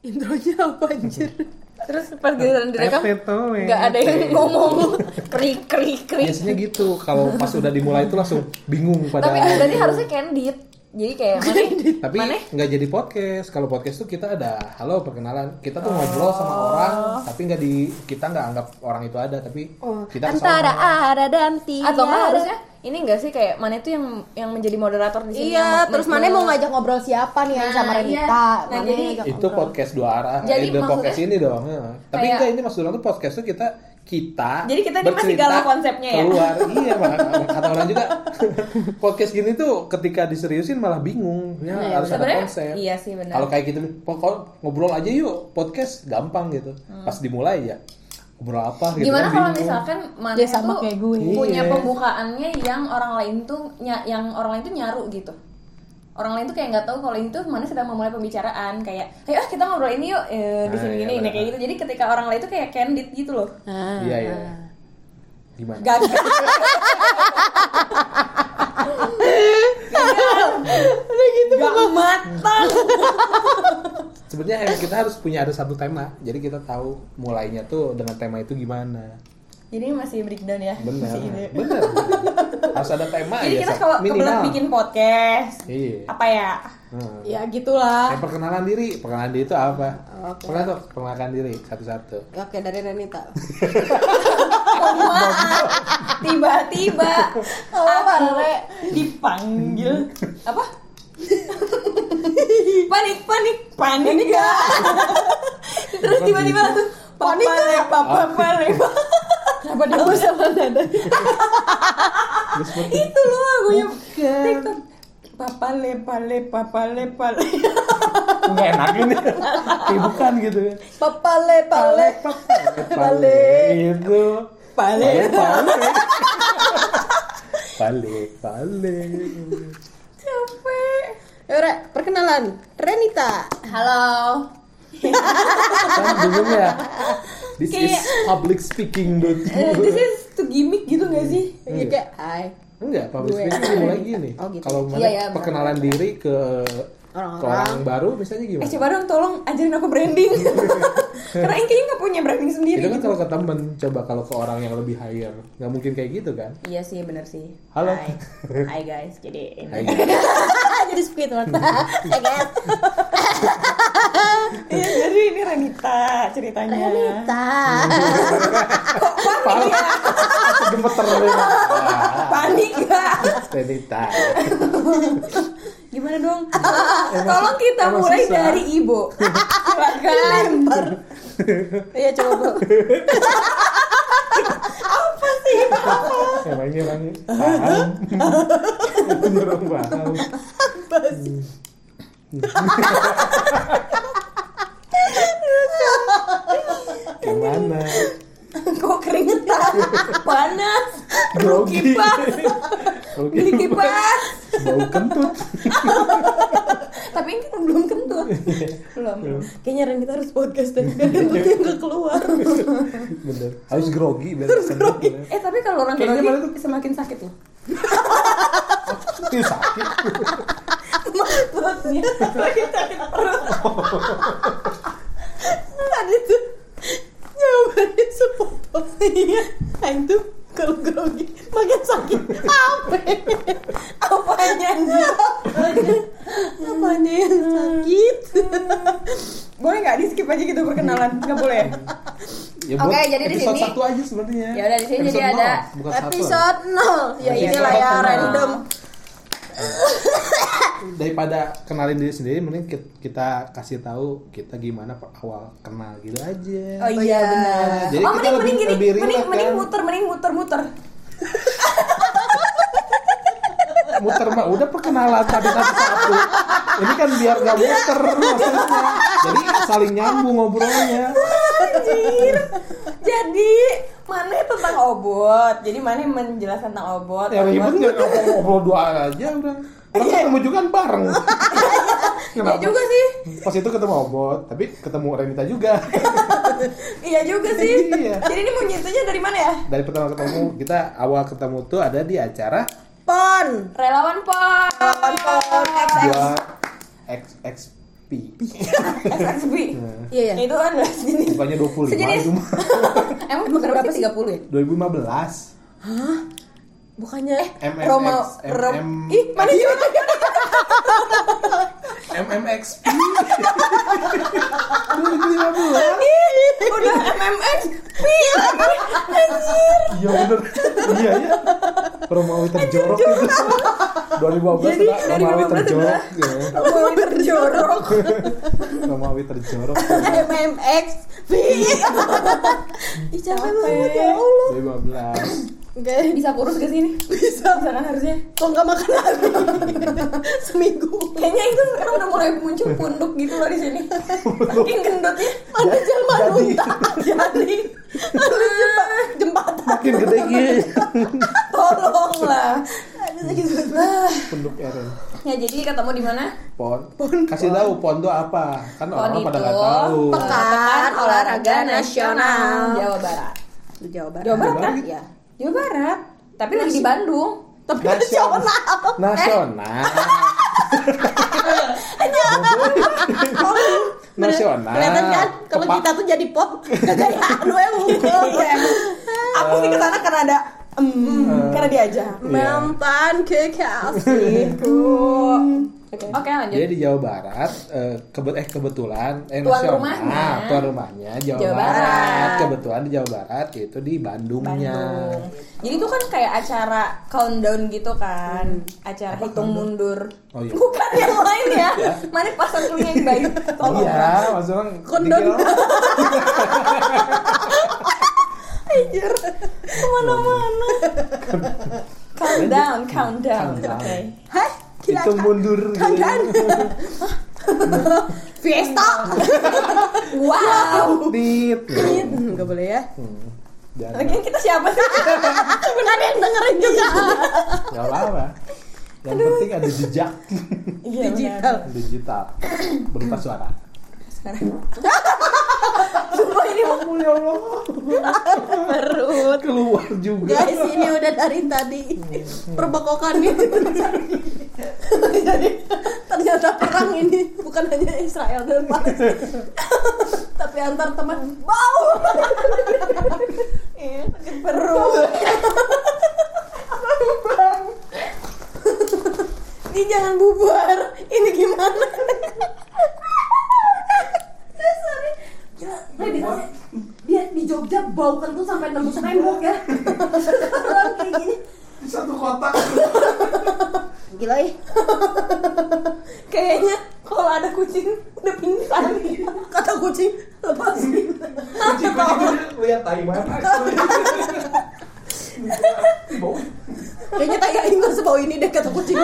Intronya apa anjir? Terus pas giliran direkam nggak ada yang ngomong krik krik krik. Biasanya gitu, kalau pas udah dimulai itu langsung bingung pada. Tapi berarti harusnya candid. Jadi kayak mana? Tapi nggak jadi podcast. Kalau podcast tuh kita ada halo perkenalan. Kita tuh ngobrol sama orang, tapi nggak di kita nggak anggap orang itu ada, tapi kita ke sana. Antara ada dan tidak. Atau nggak harusnya ini enggak sih kayak mana itu yang yang menjadi moderator di sini? Iya, yang terus mana mau ngajak ngobrol siapa nih yang Nah, sama iya. Renita? Nah, Mana jadi- itu ngobrol. podcast dua arah. Jadi eh, maksudnya- podcast ini dong. ya. Tapi Kayak- enggak ini maksud orang tuh podcast tuh kita kita Jadi kita ini masih galau konsepnya ya? keluar iya makanya kata orang juga podcast gini tuh ketika diseriusin malah bingung ya Iya, harus ada Sebenarnya konsep iya sih benar. kalau kayak gitu pokok ngobrol aja yuk podcast gampang gitu pas dimulai ya ngobrol apa gitu Gimana kan kalau bingung. misalkan mana Dia sama tuh kayak gue. punya Iya. pembukaannya yang orang lain tuh yang orang lain tuh nyaru gitu. Orang lain tuh kayak nggak tahu kalau ini tuh mana sedang memulai pembicaraan kayak, ayo ah, kita ngobrol ini yuk eh, di Ah, sini iya, ini. Nah, kayak gitu. Jadi ketika orang lain tuh kayak candid gitu loh. Ah, iya iya ah. gimana Gagal. Udah gitu gak matang. sebenarnya kita harus punya ada satu tema jadi kita tahu mulainya tuh dengan tema itu gimana Jadi ini masih breakdown ya. benar benar harus ada tema Jadi ya kita Sa. kalau kebetulan bikin podcast, iya apa ya? Hmm. Ya gitulah. Eh, perkenalan diri, perkenalan diri itu apa? Oke. Perkenalan tuh, perkenalkan diri satu-satu. Oke dari Renita. Tiba-tiba Ale dipanggil apa? panik panik panik enggak? Terus tiba-tiba langsung panik enggak? Papa panik. Kenapa dia sama nada? Itu loh lagunya TikTok. Papa le pale papa le pale. nggak enak ini. Kayak bukan gitu ya. Papale pale. Pale itu. Pale. Pale. Pale. Pale. Capek. Yaudah, perkenalan. Renita. Halo. Kan ya. This is Kayak- public speaking dot. Eh, This is to gimmick gitu gak sih? Iya kayak hai. Enggak, public Gue. speaking dimulai gini. Oh, gitu. Kalau mana Iya, iya, perkenalan diri ke ke Orang-orang. orang baru misalnya Eh gimana? coba dong tolong ajarin aku branding Karena Inky kayaknya gak punya branding sendiri Itu kan gitu kalau ke temen, coba kalau ke orang yang lebih higher, nggak mungkin kayak gitu kan? Iya sih bener sih Halo. Hai, Hai guys Jadi ini Hai. Jadi Squidward. Ya kan? Iya jadi ini Renita ceritanya Renita. Paling aku gemeter nih. Wah, Panik gak? Renita. Gimana dong? Tolong kita emang mulai susah. dari Ibu Silakan Iya coba Bu Apa sih? Emang ini orang paham. Orang paham. Gimana? Kok keringetan? Panas Grogi. Kipas Oke. Beli kipas Bau kentut. Tapi ini kan belum kentut Belum Kayaknya Renita harus podcast dan kentutnya nggak keluar. Bener. Harus grogi biar kentut. ya. Eh tapi kalau orang Kayaknya grogi tuh? semakin sakit loh Ih, sakit. perutnya lagi sakit perut Ada tuh jawabannya sepotong. Iya. Aing tuh kalau grogi makin sakit. Apa? apanya anjir Apanya yang sakit? boleh nggak di skip aja gitu perkenalan nggak boleh Ya, Oke, buat jadi di episode sini- satu aja sebenarnya. Ya udah, di sini jadi ada. Episode 0 Ya Iya, inilah ya random. daripada kenalin diri sendiri mending ki- kita kasih tahu kita gimana awal kenal gitu aja. Oh iya benar. Jadi oh kita mending lebih- mending gini lebih mending relax, mending kan? muter mending muter muter muter mah. Udah perkenalan tadi satu-satu. Ini kan biar nggak muter maksudnya. Jadi saling nyambung ngobrolnya. Anjir. Jadi mana tentang obot. Jadi mana menjelaskan tentang obot. Ya ribet nggak ngobrol ngobrol dua aja udah. Orang ketemu juga kan bareng. Iya juga sih. Pas itu ketemu obot tapi ketemu Renita juga. Iya juga sih. Iya. jadi ini mau nyertanya dari mana ya? Dari pertama ketemu kita awal ketemu tuh ada di acara Pon. relawan pon Relawan pon, XX. dua X X Pi. SXP. Iya, iya. Itu adalah jenis. Bukannya 25 Sejenis. Emang berapa sih 30 ya? 2015. Bukannya MMX. Roma, Rom, ih mana sih? MMX. Udah MMX. Iya bener. Iya ya. Romawi terjorok itu. 2015 Jadi, Romawi 15 terjorok. ya. Mau terjorok. Romawi terjorok. MMX V. Ih capek banget ya Allah. 2015. Oke. Bisa kurus ke sini? Bisa. Bisa kan harusnya? Kok nggak makan lagi? Seminggu. Kayaknya itu sekarang udah mulai muncul punduk gitu loh di sini. Saking gendutnya. Ada jelma lunta. Jadi. Ada jemba- jembatan. Makin gede gitu. Tolonglah. Ada sakit banget. Penduk Eren. Ya jadi ketemu di mana? Pon. Kasih tahu pon itu apa? Kan Pon orang itu pada nggak tahu. Pekan Olahraga Nasional. Jawa Barat. Jawa Barat. Jawa Barat kan? Iya. Jawa Barat. Tapi lagi di Bandung. Tapi Nasional. nasional. Nasional. Nasional. Kelihatan kan kalau kita tuh jadi pop kegayaan gue mungkin. Iya. Aku sih ke sana karena ada mm, karena diajak. Iya. Mempan kekasihku. Oke. Oke lanjut. Jadi di Jawa Barat eh, kebet eh kebetulan eh Tuan nasional, rumahnya. tuan rumahnya Jawa, Jawa Barat. Barat. Kebetulan di Jawa Barat yaitu di Bandungnya. Bandung. Jadi itu kan kayak acara countdown gitu kan, acara hitung mundur. Oh iya. Bukan yang lain ya. Mana pasang dulu yang baik. Tolong. Iya, maksudnya Kondom. dikira- Anjir. Ke mana-mana. countdown, countdown. Countdown. Oke. Hai, gila. itu mundur gitu. Fiesta. Wow. Dit. Enggak boleh ya. Hmm. Lagian kita siapa sih? Benar yang dengerin juga. Gak apa-apa. Yang penting ada jejak Iya, Digital. digital berupa suara. Sumpah ini mau ya Allah, Perut. keluar juga. Guys, ini udah dari tadi perbokokan gitu. Jadi ternyata perang ini bukan hanya Israel dan Palestina, tapi antar teman bau. Iya, sakit perut. Ini jangan bubar. Ini gimana? Gila, sana- dia di Jogja bau kentut sampai nembus tembok ya. Sekarang kayak gini. Di satu kotak. Gila ya. Kayaknya kalau ada kucing udah pingsan. Kata kucing lepasin. Kucing-kucing lihat tai mana. Kayaknya tai aing nggak sebau ini deh kata kucing.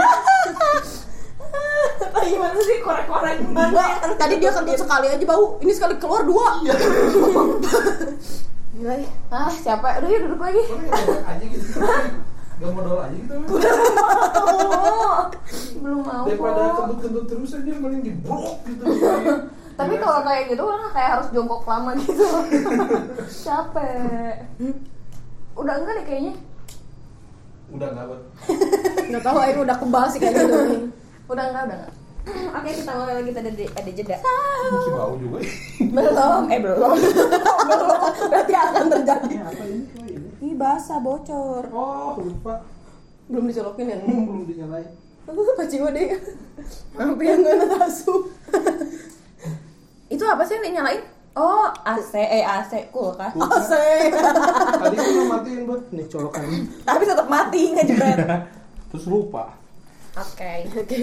Apa gimana sih korek-korek gimana? Enggak, tadi dia kentut sekali aja bau. Ini sekali keluar dua. Gila ya. Ah, siapa? Udah yuk duduk lagi. aja gitu. Gak modal aja gitu. Belum mau. Daripada kentut-kentut terus aja mending dibrok gitu. Tapi kalau kayak gitu kan kayak harus jongkok lama gitu. Capek. Udah enggak deh kayaknya. udah nggak buat. Nggak tahu aing udah kebal sih kayak gitu. Udah enggak, udah enggak. Oke, kita mulai lagi tadi ada, jeda. Masih bau juga. Belum, eh belum. belum. Berarti akan terjadi. Apa ini? Oh, ini. Ini basah bocor. Oh, lupa. Belum dicolokin ya. Hmm, belum dinyalain. Paci deh. Hampir nggak nasu. Itu apa sih yang dinyalain? Oh, AC, eh AC, kulkas. Asik. Tadi kan udah matiin buat nih colokan. Tapi tetap mati nggak jebret. Terus lupa. Oke. Oke.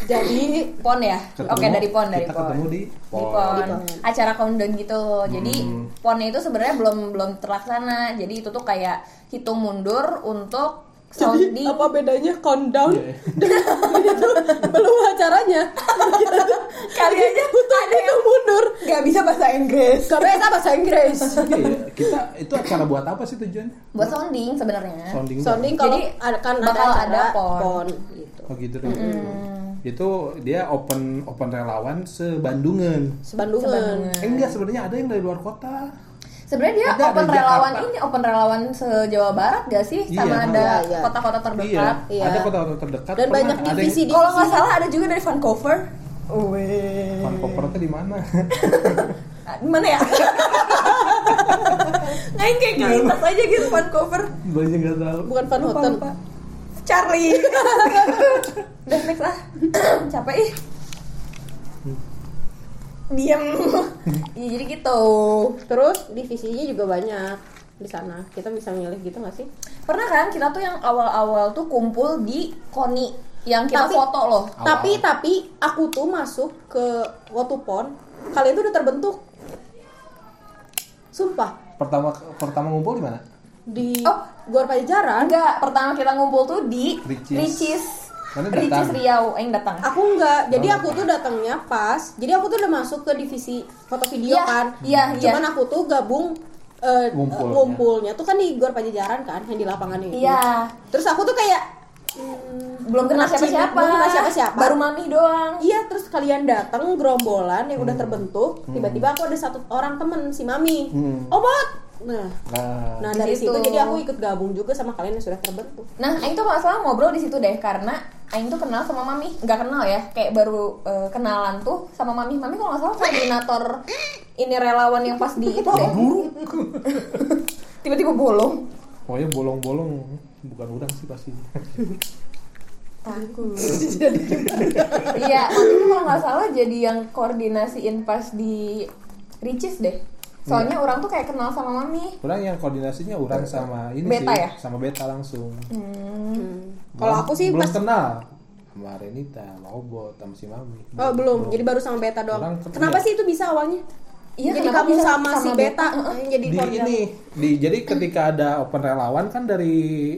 Jadi Pon ya? Ketemu- Oke, dari pon, dari kita pon. ketemu di Di pon. pon. Di pon. Acara countdown gitu. Jadi Hmm. ponnya itu sebenarnya belum belum terlaksana. Jadi itu tuh kayak hitung mundur untuk jadi sounding. apa bedanya countdown Iya. dan itu belum acaranya. Kali aja ada yang mundur. nggak bisa bahasa Inggris. Gak bisa bahasa Inggris. Iya, kita itu acara buat apa sih tujuannya? Buat sounding sebenarnya. Sounding. Sounding kalau Jadi, akan ada bakal acara ada pon. pon. Oh gitu dong. Itu dia open open relawan sebandungan. Sebandungan. Eh, enggak sebenarnya ada yang dari luar kota. Sebenarnya dia Ada, open ada relawan Jakarta. ini open relawan se Jawa Barat gak sih? Iya. Sama ada Iya, iya. kota-kota terdekat. Iya. Ada kota-kota terdekat. Dan banyak ada yang- divisi Kalau nggak salah ada juga dari Vancouver. Weh. Fan cover tuh di mana? Di mana ya? Ngain kayak kelintas aja gitu fan cover. Banyak nggak tahu. bukan Van Houten. Charlie. Udah next lah. Capek ih. Diam. Iya jadi gitu. terus divisinya juga banyak di sana kita bisa milih gitu nggak sih Pernah kan kita tuh yang awal-awal tuh kumpul di Koni yang kita Tapi- foto loh. Awal. tapi tapi aku tuh masuk ke Wotupon kalian tuh udah terbentuk sumpah Pertama pertama ngumpul di mana? Di Oh. Gor Pajajaran Enggak, pertama kita ngumpul tuh di Ricis. Ricis. Datang? Riau, yang datang. aku enggak jadi Oh. aku tuh datangnya pas jadi aku tuh udah masuk ke divisi foto video Iya, kan iya, iya. cuman aku tuh gabung eh, Ngumpulnya. ngumpulnya tuh kan di Gor Pajajaran kan yang di lapangan itu Iya. terus aku tuh kayak hmm, Belum kenal siapa-siapa. belum kenal siapa-siapa Baru mami doang. Iya, terus kalian datang gerombolan yang udah Hmm. terbentuk, tiba-tiba aku ada satu orang temen si Mami. Hmm. Obat. Nah, Nah, nah Di dari situ. situ jadi aku ikut gabung juga sama kalian yang sudah terbentuk. Nah, Aing tuh masalah ngobrol di situ deh karena Aing tuh kenal sama Mami, nggak kenal ya, kayak baru eh, kenalan tuh sama Mami. Mami kalau nggak salah koordinator ini relawan yang pas di itu deh. buruk. Tiba-tiba bolong. Pokoknya bolong-bolong bukan udang sih pasti. Takut. Iya, Mami tuh kalau nggak salah jadi yang koordinasiin pas di Ricis deh. Soalnya orang tuh kayak kenal sama Mami. Orang yang koordinasinya orang sama ini Beta sih, ya? sama beta langsung. Hmm. Kalau aku sih belum pas kenal sama Renita, sama Obot, sama si Mami. Oh, belum. Jadi baru sama Beta doang. Orang Kenapa iya. sih itu bisa awalnya? Iya, jadi kenapa kamu sama, sama si Beta? Beta, yang jadi di ini di jadi ketika ada open relawan kan dari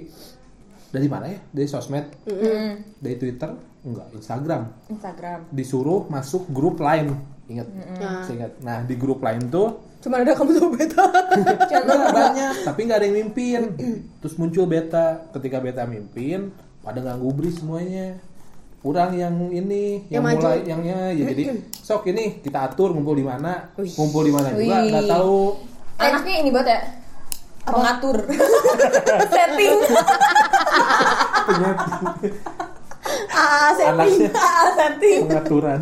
dari mana ya? Dari sosmed? Hmm. dari Twitter? Enggak Instagram. Instagram. disuruh masuk grup lain ingat? Nah. saya ingat. Nah di grup lain tuh Cuma ada kamu sama Beta. Enggak, banyak. Tapi nggak ada yang mimpin. Terus muncul beta. Ketika beta mimpin pada nggak gubris semuanya kurang yang ini yang, Yang maju. mulai yangnya ya jadi sok ini kita atur ngumpul di mana Wih. ngumpul di mana juga nggak tahu. Anaknya ini buat ya? Pengatur. Setting. Ah, setting. ah setting. pengaturan.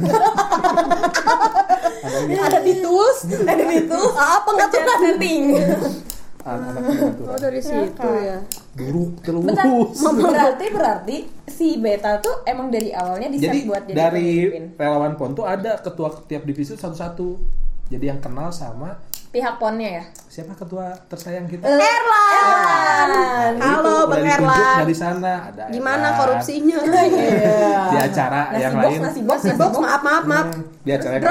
Ada di tools, ada di tools. Ah, pengaturan setting anak pengaturan Oh, dari situ ya. buruk terus Bentar, berarti berarti si beta tuh emang dari awalnya jadi buat jadi dari pemimpin. relawan pon tuh ada ketua tiap divisi satu-satu jadi yang kenal sama pihak ponnya ya siapa ketua tersayang kita Erlan. Nah, Halo, itu, Bang Erlan. di sana ada Gimana Erlan. korupsinya? di acara nasi yang box lain nasi box Si nasi box, maaf, maaf, maaf. Hmm, di acara ada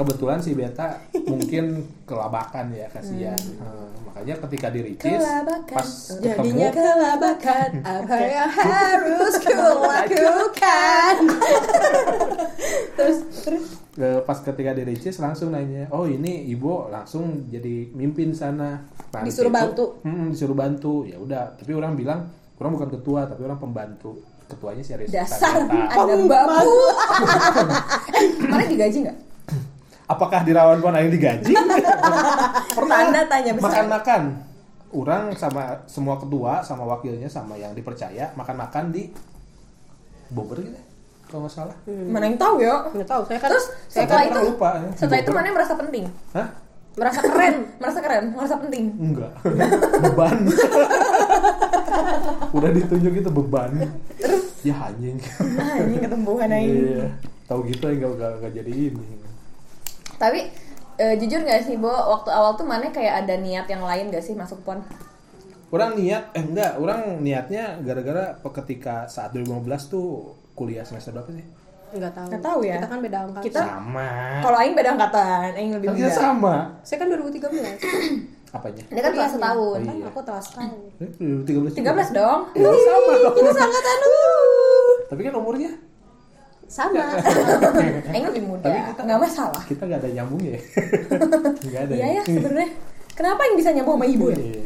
kebetulan si beta mungkin kelabakan ya kasihan. Hmm, makanya ketika di Ricis Kelabakan. pas Jadinya ketemu kelabakan. Apa yang harus kulakukan? Terus terus? Pas ketika di Ricis langsung nanya oh ini ibu langsung jadi mimpin sana. Nah, Disuruh itu- bantu. Mm, disuruh bantu. Ya udah tapi orang bilang orang bukan ketua tapi orang pembantu. Ketuanya si Aris dasar ada babu eh mana digaji nggak apakah di rawan pon ada yang digaji Tanda tanya besar. makan-makan. Orang sama semua ketua sama wakilnya sama yang dipercaya makan-makan di Bogor gitu ya, kalau nggak salah. Mana yang tahu ya nggak tahu saya kan terus saya setelah kan itu lupa, ya. setelah itu mana yang merasa penting? Hah? merasa keren merasa keren merasa penting? Enggak. Beban. Udah ditunjuk itu beban. Ya anjing. Ah ini ketumbuhan aja iya. Tahu gitu ya nggak nggak jadi ini tapi eh, jujur nggak sih Bo? Waktu awal tuh mana kayak ada niat yang lain gak sih masuk pon? Orang niat eh enggak. Orang niatnya gara-gara ketika saat 2015 tuh kuliah semester berapa sih? Nggak tahu. Nggak tahu ya. kita kan beda angkatan. Kita- sama. Kalau Aing beda angkatan Aing lebih muda kita sama. Saya kan 2013 apanya? Ini kan kelas setahun. Oh, kan iya. aku telah setahun. Eh, 2013 juga. 13 dong. Ya, sama. Dong kita seangkatan uh. tapi kan umurnya sama. Aing lebih muda Tapi kita- nggak masalah. kita nggak ada nyambungnya ya? Nggak ada iya ya? sebenarnya. Kenapa yang bisa nyambung sama ibu ya? Iya.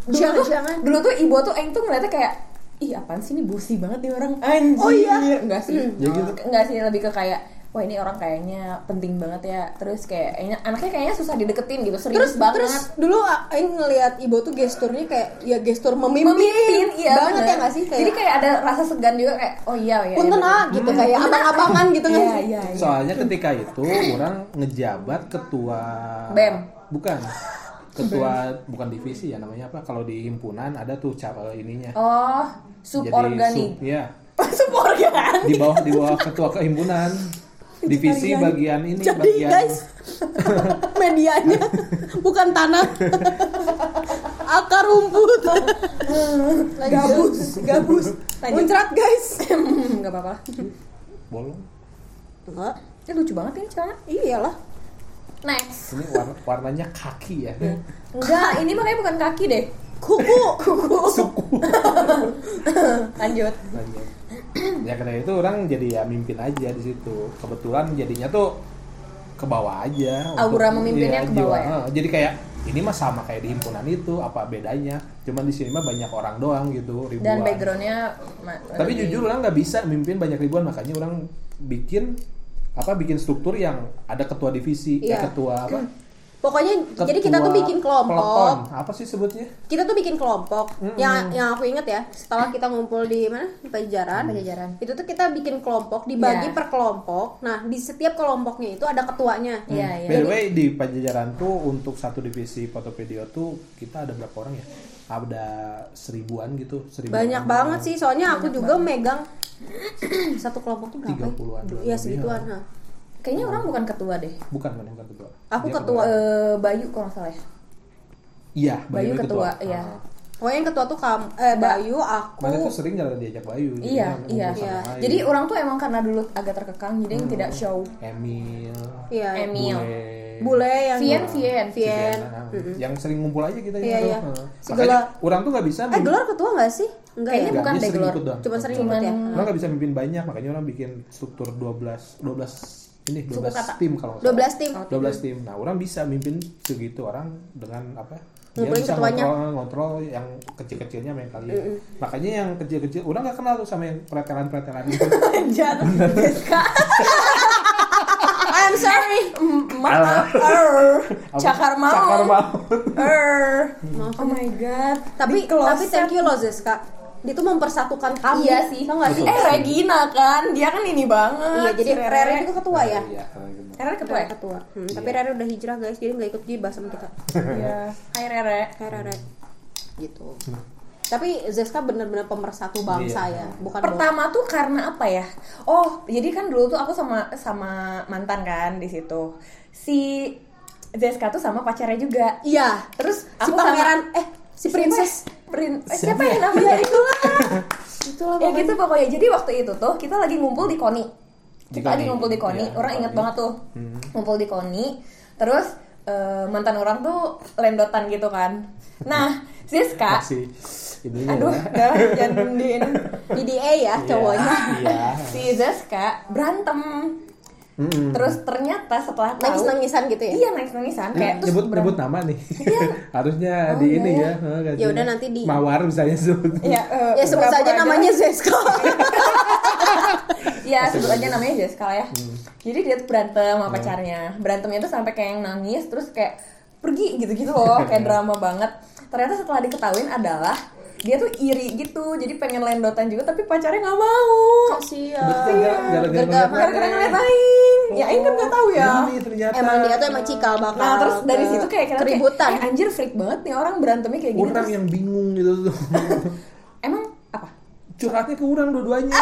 dulu Jangan, tuh, jangan. dulu tuh ibu tuh Aing tuh ngeliatnya kayak ih apaan sih ini busi banget nih orang? Anjir. Oh, iya? enggak sih. Ya gitu. enggak sih lebih ke kayak wah ini orang kayaknya penting banget ya terus kayak kayaknya anaknya kayaknya susah dideketin gitu serius terus banget terus dulu Aing ngelihat ibu tuh gesturnya kayak ya gestur memimpin, memimpin iya banget bener. ya nggak sih kayak jadi kayak ada rasa segan juga kayak oh iya oh iya punten iya, ah gitu kayak abang-abangan gitu nggak iya sih iya iya. Soalnya ketika itu orang ngejabat ketua BEM. Bukan. Ketua bukan divisi ya namanya apa? Kalau di himpunan ada tuh cara ininya. oh suborganik sub, ya. suborganik Di bawah di bawah ketua kehimpunan. Divisi bagian ini jadi bagian guys medianya bukan tanah. Akar rumput. Gabus gabus. Muncrat guys. Nggak apa-apa. Bolong. enggak. Ini lucu banget ini celana. Iyalah. Next. Ini warna, warnanya kaki ya. enggak ini makanya bukan kaki deh. Kuku. Kuku. Lanjut. Lanjut. ya karena itu orang jadi ya mimpin aja di situ kebetulan jadinya tuh ke bawah aja Aura Untuk- memimpinnya iya, ke bawah jiwa. ya? Jadi kayak ini mah sama kayak di himpunan itu apa bedanya cuman di sini mah banyak orang doang gitu ribuan dan backgroundnya tapi lebih- jujur orang nggak bisa mimpin banyak ribuan makanya orang bikin apa bikin struktur yang ada ketua divisi Iya. eh, ketua apa pokoknya jadi kita tuh Ketua bikin kelompok apa sih sebutnya kita tuh bikin kelompok yang yang aku inget ya setelah kita ngumpul di mana di pajajaran Pajajaran. itu tuh kita bikin kelompok dibagi Iya. per kelompok nah di setiap kelompoknya itu ada ketuanya Iya, iya. By the way di Pajajaran tuh untuk satu divisi fotopedia tuh kita ada berapa orang ya? Ada seribuan gitu, seribuan. banyak orang. banget sih soalnya aku juga megang satu kelompok tuh berapa 30-an. ya segituan Iya. Kayaknya orang bukan ketua deh Bukan, bukan, bukan ketua. Aku Dia ketua. Eh, Bayu kalau nggak salah ya Iya, Bayu ketua, iya. Ah. pokoknya yang ketua tuh kamu eh Bayu aku Mana tuh sering jalan diajak Bayu. iya iya Iya. Bayu. jadi orang tuh emang karena dulu agak terkekang jadi yang tidak show Emil, iya Emil Bule, bule yang Vien Vien Vien yang sering ngumpul aja kita Iya, gitu. iya. Ah. Si Makanya Gelar. orang tuh nggak bisa. eh gelar ketua nggak sih enggak Kayaknya ya bukan deh Gelor. doang. cuma sering ikut ya Orang nggak bisa mimpin banyak, makanya orang bikin struktur 12 12 ini 12 kata. tim kalau salah. 12 tim 12 tim. Nah, orang bisa mimpin segitu orang dengan apa? Dia Ngumpulin bisa ketuanya. ngontrol, ngontrol yang kecil-kecilnya sama yang kalian. Makanya yang kecil-kecil, orang nggak kenal tuh sama yang pretelan-pretelan itu. I'm sorry maaf cakar maut Cakar maut. Er. oh my god tapi tapi thank you loh Zeska dia tuh mempersatukan kami. Iya sih. Tau gak sih? Eh Regina kan? Dia kan ini banget. Iya jadi si Rere itu ketua ya? Iya, karena. Rere ketua. Rere ya? Ketua. Hmm, tapi Rere udah hijrah guys. Jadi nggak ikut gibah sama kita. Iya. Hai Rere. Hai Rere. Gitu. Tapi Zeska bener-bener pemersatu bangsa Iya. ya. Bukan pertama tuh karena apa ya? Oh jadi kan dulu tuh aku sama sama mantan kan di situ. Si Zeska tuh sama pacarnya juga. Iya. Terus si aku sama- pangeran eh si princess Prin eh, Siapa siapa ya ya? namanya itulah itulah ya gitu pokoknya. jadi waktu itu tuh kita lagi ngumpul di koni. Di kita lagi Koni. ngumpul di koni. Iya, orang di inget banget tuh. Hmm. ngumpul di koni. Terus eh, mantan orang tuh lendotan gitu kan. Nah Siska Masih ini aduh ya. udah jangan di DDA ya cowoknya. Iya. si Zeska berantem Mm-mm. terus ternyata setelah tahu nangis nangisan gitu ya iya nangis nangisan kayak terus nyebut nyebut nama nih. Harusnya Oh, di iya ini ya. ya. ganti. Ya udah nanti di- Mawar misalnya sebut. Iya, eh, ya sebut saja aja. namanya Zeska Iya sebut aja namanya Jessica lah ya. Hmm. Jadi dia tuh berantem sama pacarnya. Berantemnya tuh sampai kayak yang nangis terus kayak pergi gitu-gitu loh, kayak drama banget. Ternyata setelah diketahuin adalah dia tuh iri gitu, jadi pengen lendotan juga tapi pacarnya nggak mau. kasihan gara- gara-gara ngeliat Aing. Ya Aing kan nggak tahu ya. Ternyata. emang dia tuh emang cikal bakal Nah terus dari situ kayak kira keributan eh, anjir freak banget nih orang berantemnya kayak gini. orang Terus, yang bingung gitu tuh. emang apa? Curhatnya ke orang dua-duanya.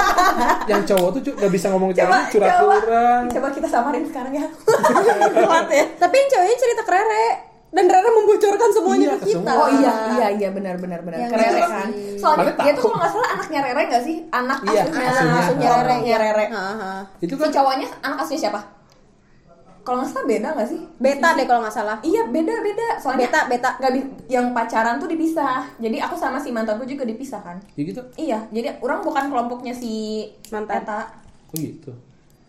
yang cowok tuh cu- gak bisa ngomong cara curhat ke coba, orang. coba kita samarin sekarang ya. Kuat ya. Tapi yang ceweknya cerita ke Rere dan Rere membocorkan semuanya Iya, ke kita. semua. Oh iya iya iya benar benar benar. Yang Rere itu kan. Soalnya Mana dia tuh kalau nggak salah anaknya Rere nggak sih? Anak Iya, asuhnya, asuhnya. asuhnya Rere. Rere. Ya Rere. Haha. Itu Si kan cowoknya anak asuhnya siapa? Kalau nggak salah beda nggak sih? Beta deh kalau nggak salah. Iya beda beda. Soalnya Beta, beta. nggak yang pacaran tuh dipisah. Jadi aku sama si mantanku juga dipisah kan. ya gitu. Iya, jadi orang bukan kelompoknya si Mantan. Eta. Oh gitu.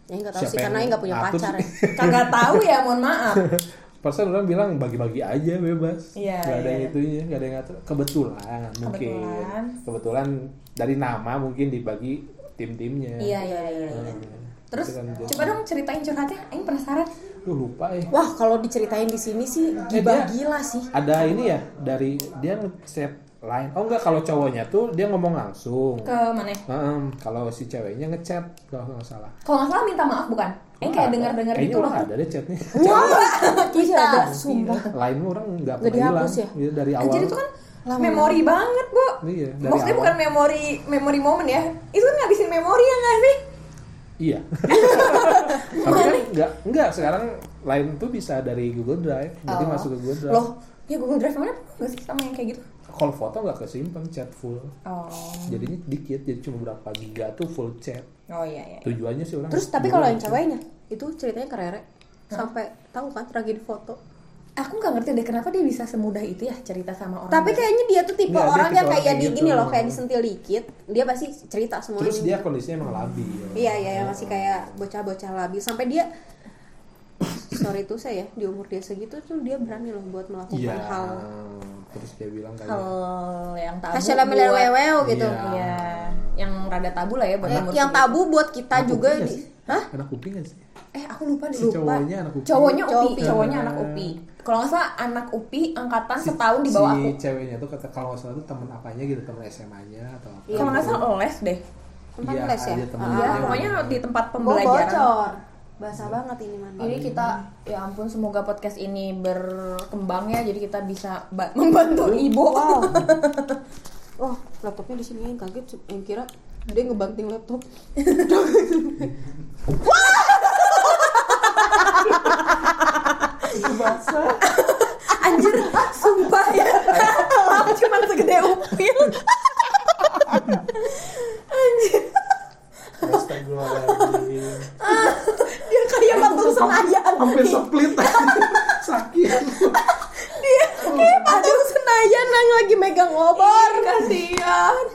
Ya nggak tahu Siapa sih karena nggak punya pacar ya. Kagak tahu ya, mohon maaf. Persen orang bilang bagi-bagi aja bebas. Iya, Gak ada iya. yang itunya, gak ada yang ngatur. Kebetulan mungkin. Kebetulan. Kebetulan dari nama mungkin dibagi tim-timnya. Iya iya iya. iya. Hmm. Terus kan dia. coba dong ceritain curhatnya, Aing penasaran. Duh, lupa ya. Wah, kalau diceritain di sini sih Eh, gila gila sih. Ada ini ya dari dia set line. Oh enggak kalau cowoknya tuh dia ngomong langsung. Ke mana? Heeh, kalau si ceweknya ngechat kalau nggak salah. Kalau nggak salah minta maaf bukan? Aing kayak dengar-dengar Kayaknya gitu loh. ada deh chatnya. Wah, Iya, kita ada. sumpah. Lain orang nggak pernah hilang. ya? Iya, dari awal. Anjir itu kan memori banget, Bu. Iya, dari Maksudnya awal. bukan memori memori momen ya. Itu kan ngabisin memori ya nggak sih? Iya. Tapi kan enggak, enggak sekarang lain tuh bisa dari Google Drive. Jadi Oh. masuk ke Google Drive. Loh, ya Google Drive mana nggak sih sama yang kayak gitu? Kalau foto nggak kesimpan chat full. Oh, Jadinya dikit, jadi cuma berapa giga tuh full chat. oh iya iya. Tujuannya sih orang. Terus tapi kalau yang ceweknya itu ceritanya kerere sampai tahu kan tragedi foto. Aku nggak ngerti deh kenapa dia bisa semudah itu ya cerita sama orang. Tapi baru. kayaknya dia tuh tipe Nggak, dia orang tipe yang orang kayak di gitu. gini loh, kayak disentil dikit, dia pasti cerita semuanya. Terus dia kondisinya emang labil. Iya iya yang masih kayak bocah-bocah labil sampai dia sorry tuh saya di umur dia segitu tuh dia berani loh buat melakukan Iya. hal Terus dia bilang kayak hal yang tabu hasil meleweo gitu. Iya. Iya, yang rada tabu lah ya buat Eh, yang tabu buat kita Anak juga di? Hah? Anak kuping gak sih? Eh, aku lupa deh. Si lupa. cowoknya anak kuping. Cowoknya Cowok Upi, Upi. cowoknya anak Upi. Kalau nggak salah anak Upi angkatan Si- setahun di bawah si aku. ceweknya tuh kata kalau nggak salah tuh temen apanya gitu, temen SMA-nya atau apa. Iya, Kalau nggak salah les deh. Tempat Iya, les ya? Ah, Iya, Iya. pokoknya di tempat Oh, pembelajaran. bocor. Basah banget ini man. Jadi kita ya ampun semoga podcast ini berkembang ya jadi kita bisa ba- membantu ibu. Wow. Oh, laptopnya di sini yang kaget yang kira dia ngebanting laptop. Anjir, sumpah ya. Lap cuma segede upil. Anjir, Astagfirullahaladzim. dia kayak patung senayan. Hampir split Sakit. Dia kayak patung senayan yang lagi megang obor. Kasihan.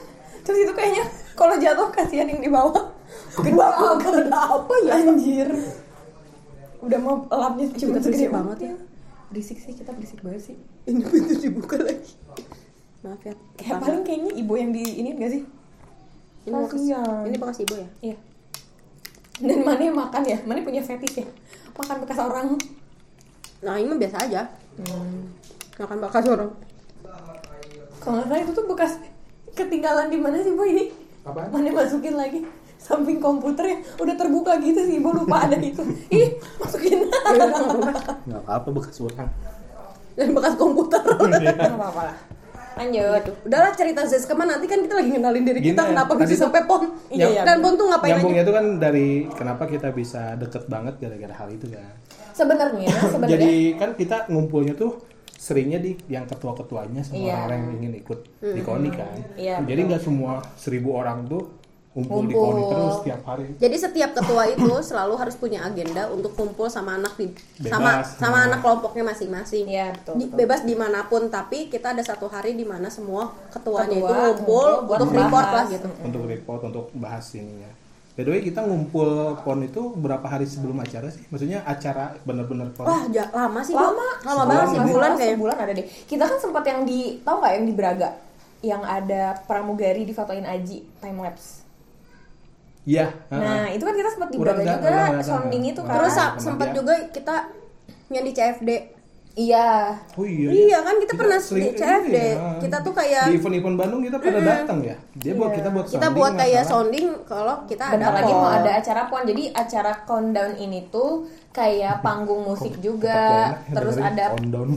Terus itu kayaknya kalau jatuh kasihan yang di bawah. Kenapa? Kenapa ya? Anjir. Udah mau lapnya cuma berisik segede banget upil. Berisik sih, kita berisik banget sih. Ini pintu dibuka lagi. Maaf ya. Kayak paling kayaknya ibu yang di ini gak sih? Ini bekas, ini bekas ibu ya? Iya. Dan mana yang makan ya? Mana punya fetish ya? Makan bekas orang. Nah, ini mah biasa aja. Makan bekas orang. Kalau nggak salah itu tuh bekas ketinggalan di mana sih bu ini? Apaan? Mana masukin lagi? Samping komputer ya udah terbuka gitu sih ibu lupa ada itu. Ih masukin. Nggak apa-apa bekas orang. Dan bekas komputer. Nggak apa-apa lah. Lanjut. Udahlah cerita Zes ke mana nanti kan kita lagi ngenalin diri kita Gini, kenapa tadi bisa tuh- sampai pon. Iya, iya. Dan pon tuh ngapain Nyambungnya aja? itu kan dari kenapa kita bisa deket banget gara-gara hal itu kan. Sebenarnya sebenarnya Jadi kan kita ngumpulnya tuh seringnya di yang ketua-ketuanya sama Iya. orang-orang yang ingin ikut di KONI kan. Iya, Jadi nggak semua seribu orang tuh ngumpul, di Ngumpul. KONI terus tiap hari. Jadi setiap ketua itu selalu harus punya agenda untuk kumpul sama anak di sama Bebas. sama Nah. anak kelompoknya masing-masing. Iya, betul, Di- betul. Bebas di mana pun, tapi kita ada satu hari di mana semua ketuanya Ketua itu ngumpul untuk report membahas. lah gitu. untuk report untuk bahas ininya. By the way kita ngumpul pon itu berapa hari sebelum acara sih? Maksudnya acara bener-bener pon. Wah, ja- lama sih, Bu. lama lama banget sih bulan salah, kayaknya. sebulan ada deh kita kan sempat yang di tau nggak yang di Braga yang ada pramugari difotoin Aji time lapse Iya. nah itu kan kita sempat di Udah, Braga udah, juga sounding itu kan Terus sempat juga kita yang di CFD. Iya Oh iya. Iya kan kita, pernah sering- di CFD. iya. Kita tuh kayak di event-event Bandung kita pada datang ya. Dia buat kita buat kita sounding buat kayak masalah. sounding kalau kita ada lagi mau ada acara pon jadi acara countdown ini tuh kayak panggung musik juga enak, terus ada countdown.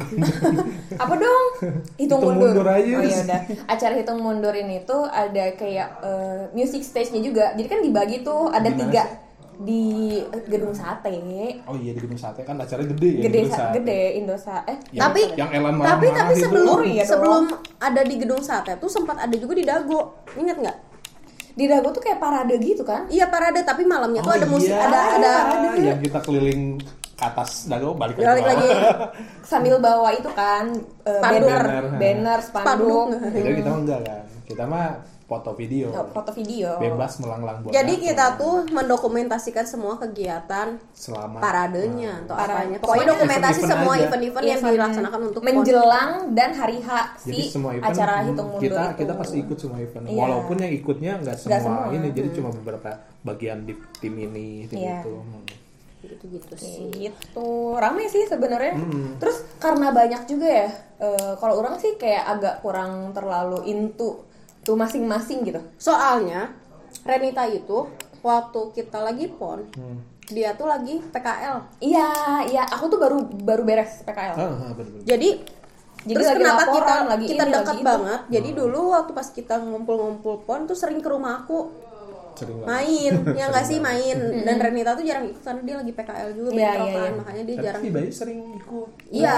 apa dong hitung, Hitung mundur, mundur aja. oh iya udah acara hitung mundur ini tuh ada kayak eh, music stage-nya juga jadi kan dibagi tuh ada Di mana tiga sih? Di gedung sate Oh iya di gedung sate kan acara gede ya. gede gedung sa- sate. gede Indosa eh Yang- tapi yang Elan tapi marah-marah tapi itu. sebelum Oh, iya dong. sebelum ada di gedung sate tuh sempat ada juga di Dago ingat nggak di Dago tuh kayak parade gitu kan iya parade tapi malamnya tuh Oh ada musik iya, ada ada yang kita keliling ke atas dago balik Balik bawah. lagi. sambil bawa itu kan Spanduk. banner Banner. banner spanduk Spanduk. Jadi kita mah enggak kan. Kita mah foto video foto video bebas melanglang buana Jadi kita tuh mendokumentasikan semua kegiatan selama paradenya atau Parade. apanya. Pokoknya Pokoknya dokumentasi event-event semua event-event yang Event dilaksanakan untuk pon. menjelang dan hari H jadi si semua event acara hmm, hitung mundur kita itu. kita pasti ikut semua event Iya. walaupun yang ikutnya nggak semua, semua. ini jadi cuma beberapa bagian di tim ini tim Iya. itu Hmm. gitu-gitu sih. gitu rame sih sebenarnya Mm-mm. terus karena banyak juga ya eh, kalau orang sih kayak agak kurang terlalu into tuh masing-masing gitu Soalnya Renita itu waktu kita lagi pon, Hmm. dia tuh lagi PKL. iya iya aku tuh baru baru beres PKL Ah, ah. Jadi Jadi terus lagi kenapa laporan, kita lagi kita ini, dekat lagi itu. banget? Jadi dulu waktu pas kita ngumpul-ngumpul pon tuh sering ke rumah aku sering banget. main, ya nggak sih main. Dan Renita tuh jarang ikut karena dia lagi PKL juga bentrokan, iya, iya. makanya dia tapi jarang. si Bayu sering ikut Iya.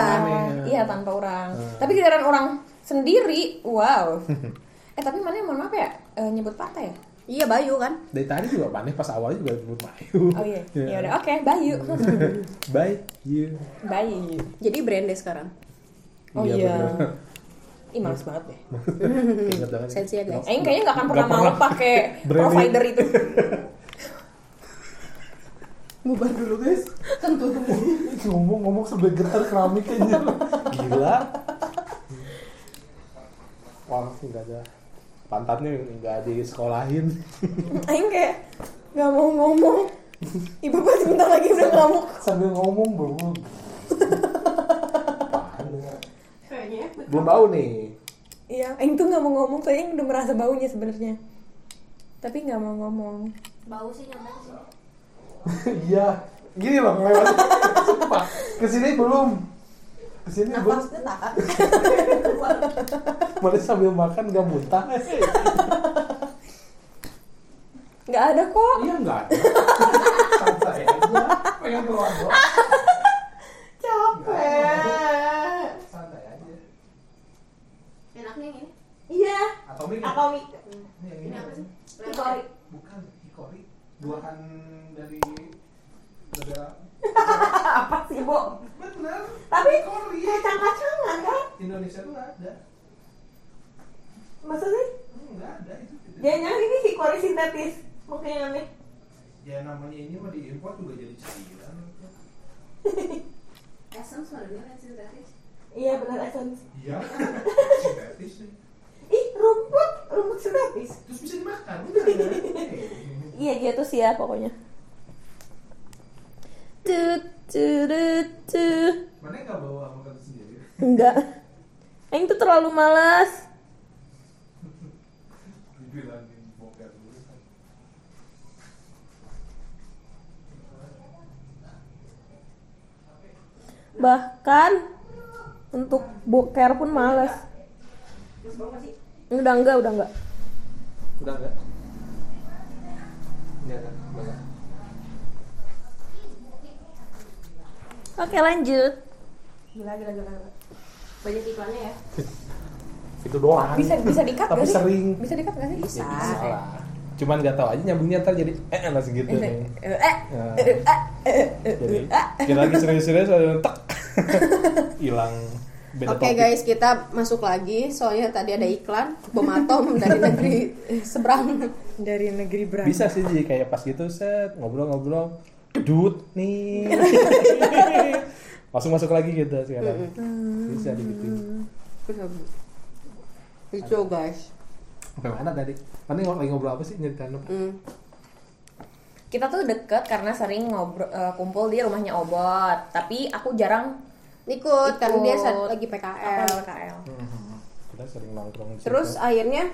Iya tanpa orang tapi giliran orang sendiri wow eh tapi mana mohon maaf ya eh, nyebut partai ya? Iya Bayu kan. dari tadi juga aneh pas awalnya juga belum Bayu oh iya. Ya udah oke Bayu. Bayu. Bayu. Jadi brandnya sekarang. oh iya, bener. ih males banget deh. Ingat banget. Sensi ya, guys. Aing kayaknya gak akan pernah Nggak mau pakai provider itu. Bubar dulu guys. ngomong-ngomong sampai getar keramik aja. Gila. Wah nggak ada pantatnya nggak disekolahin. Aing kayak gak mau ngomong. Ibu pasti bentar lagi udah ngamuk. Sambil ngomong belum belum bau nih. Iya, Aing tuh gak mau ngomong Soalnya Aing udah merasa baunya sebenarnya. Tapi gak mau ngomong. Bau sih nyampe sini. iya. Gini loh lewat sumpah. Ke sini belum ke sini Nafasnya tahan. malah sambil makan nggak muntah Gak ada kok. Iya nggak ada. Santai aja. Pengen keluar doang Capek. santai aja. Enaknya yang ini. Iya. Atomik Atomik ini Ini. apa sih? Hikori. Bukan hikori. Buahan dari negara Apa sih, Bo? benar Tapi kacang-kacangan kan? Indonesia tuh nggak ada. Maksudnya? Hmm, nggak ada itu. Jangan-jangan ini hikori sintetis. Mungkin yang aneh ya namanya ini mah diimpor juga jadi cairan. Essence mana dia kan sintetis. Iya benar essence. Iya. Sintetis Ih, rumput. Rumput sintetis. Terus bisa dimakan udah Iya gitu sih ya pokoknya Tut, tut, tut. mana nggak bawa makan sendiri? Enggak. Aing tuh terlalu malas. Dulu Bahkan Untuk boker pun malas Udah enggak, udah enggak. Udah nggak ini ada udah nggak Oke lanjut Gila gila gila. gila. Banyak iklannya ya. itu doang Bisa bisa dikat tapi gak sih? sering Bisa dikat gak sih? Bisa. Ya, bisa lah cuman nggak tahu aja nyambungnya ntar jadi eh langsung gitu Bisa. nih Eh, eh, Nah, eh, eh, eh, eh, jadi eh. kita lagi serius-serius ada tak hilang beda Oke topik. guys, kita masuk lagi. Soalnya tadi ada iklan bom atom dari negeri seberang. Dari negeri berapa? bisa sih jadi kayak pas gitu set ngobrol-ngobrol dut nih langsung masuk lagi gitu sekarang bisa gitu Itu guys. sampai mana tadi mana lagi ngobrol apa sih nyeritain apa Hmm. Kita tuh deket karena sering ngobrol eh, kumpul di rumahnya Obot. Tapi aku jarang Ikut, karena dia Ikut. lagi apa PKL. KL. Hmm, kita sering nongkrong di Terus akhirnya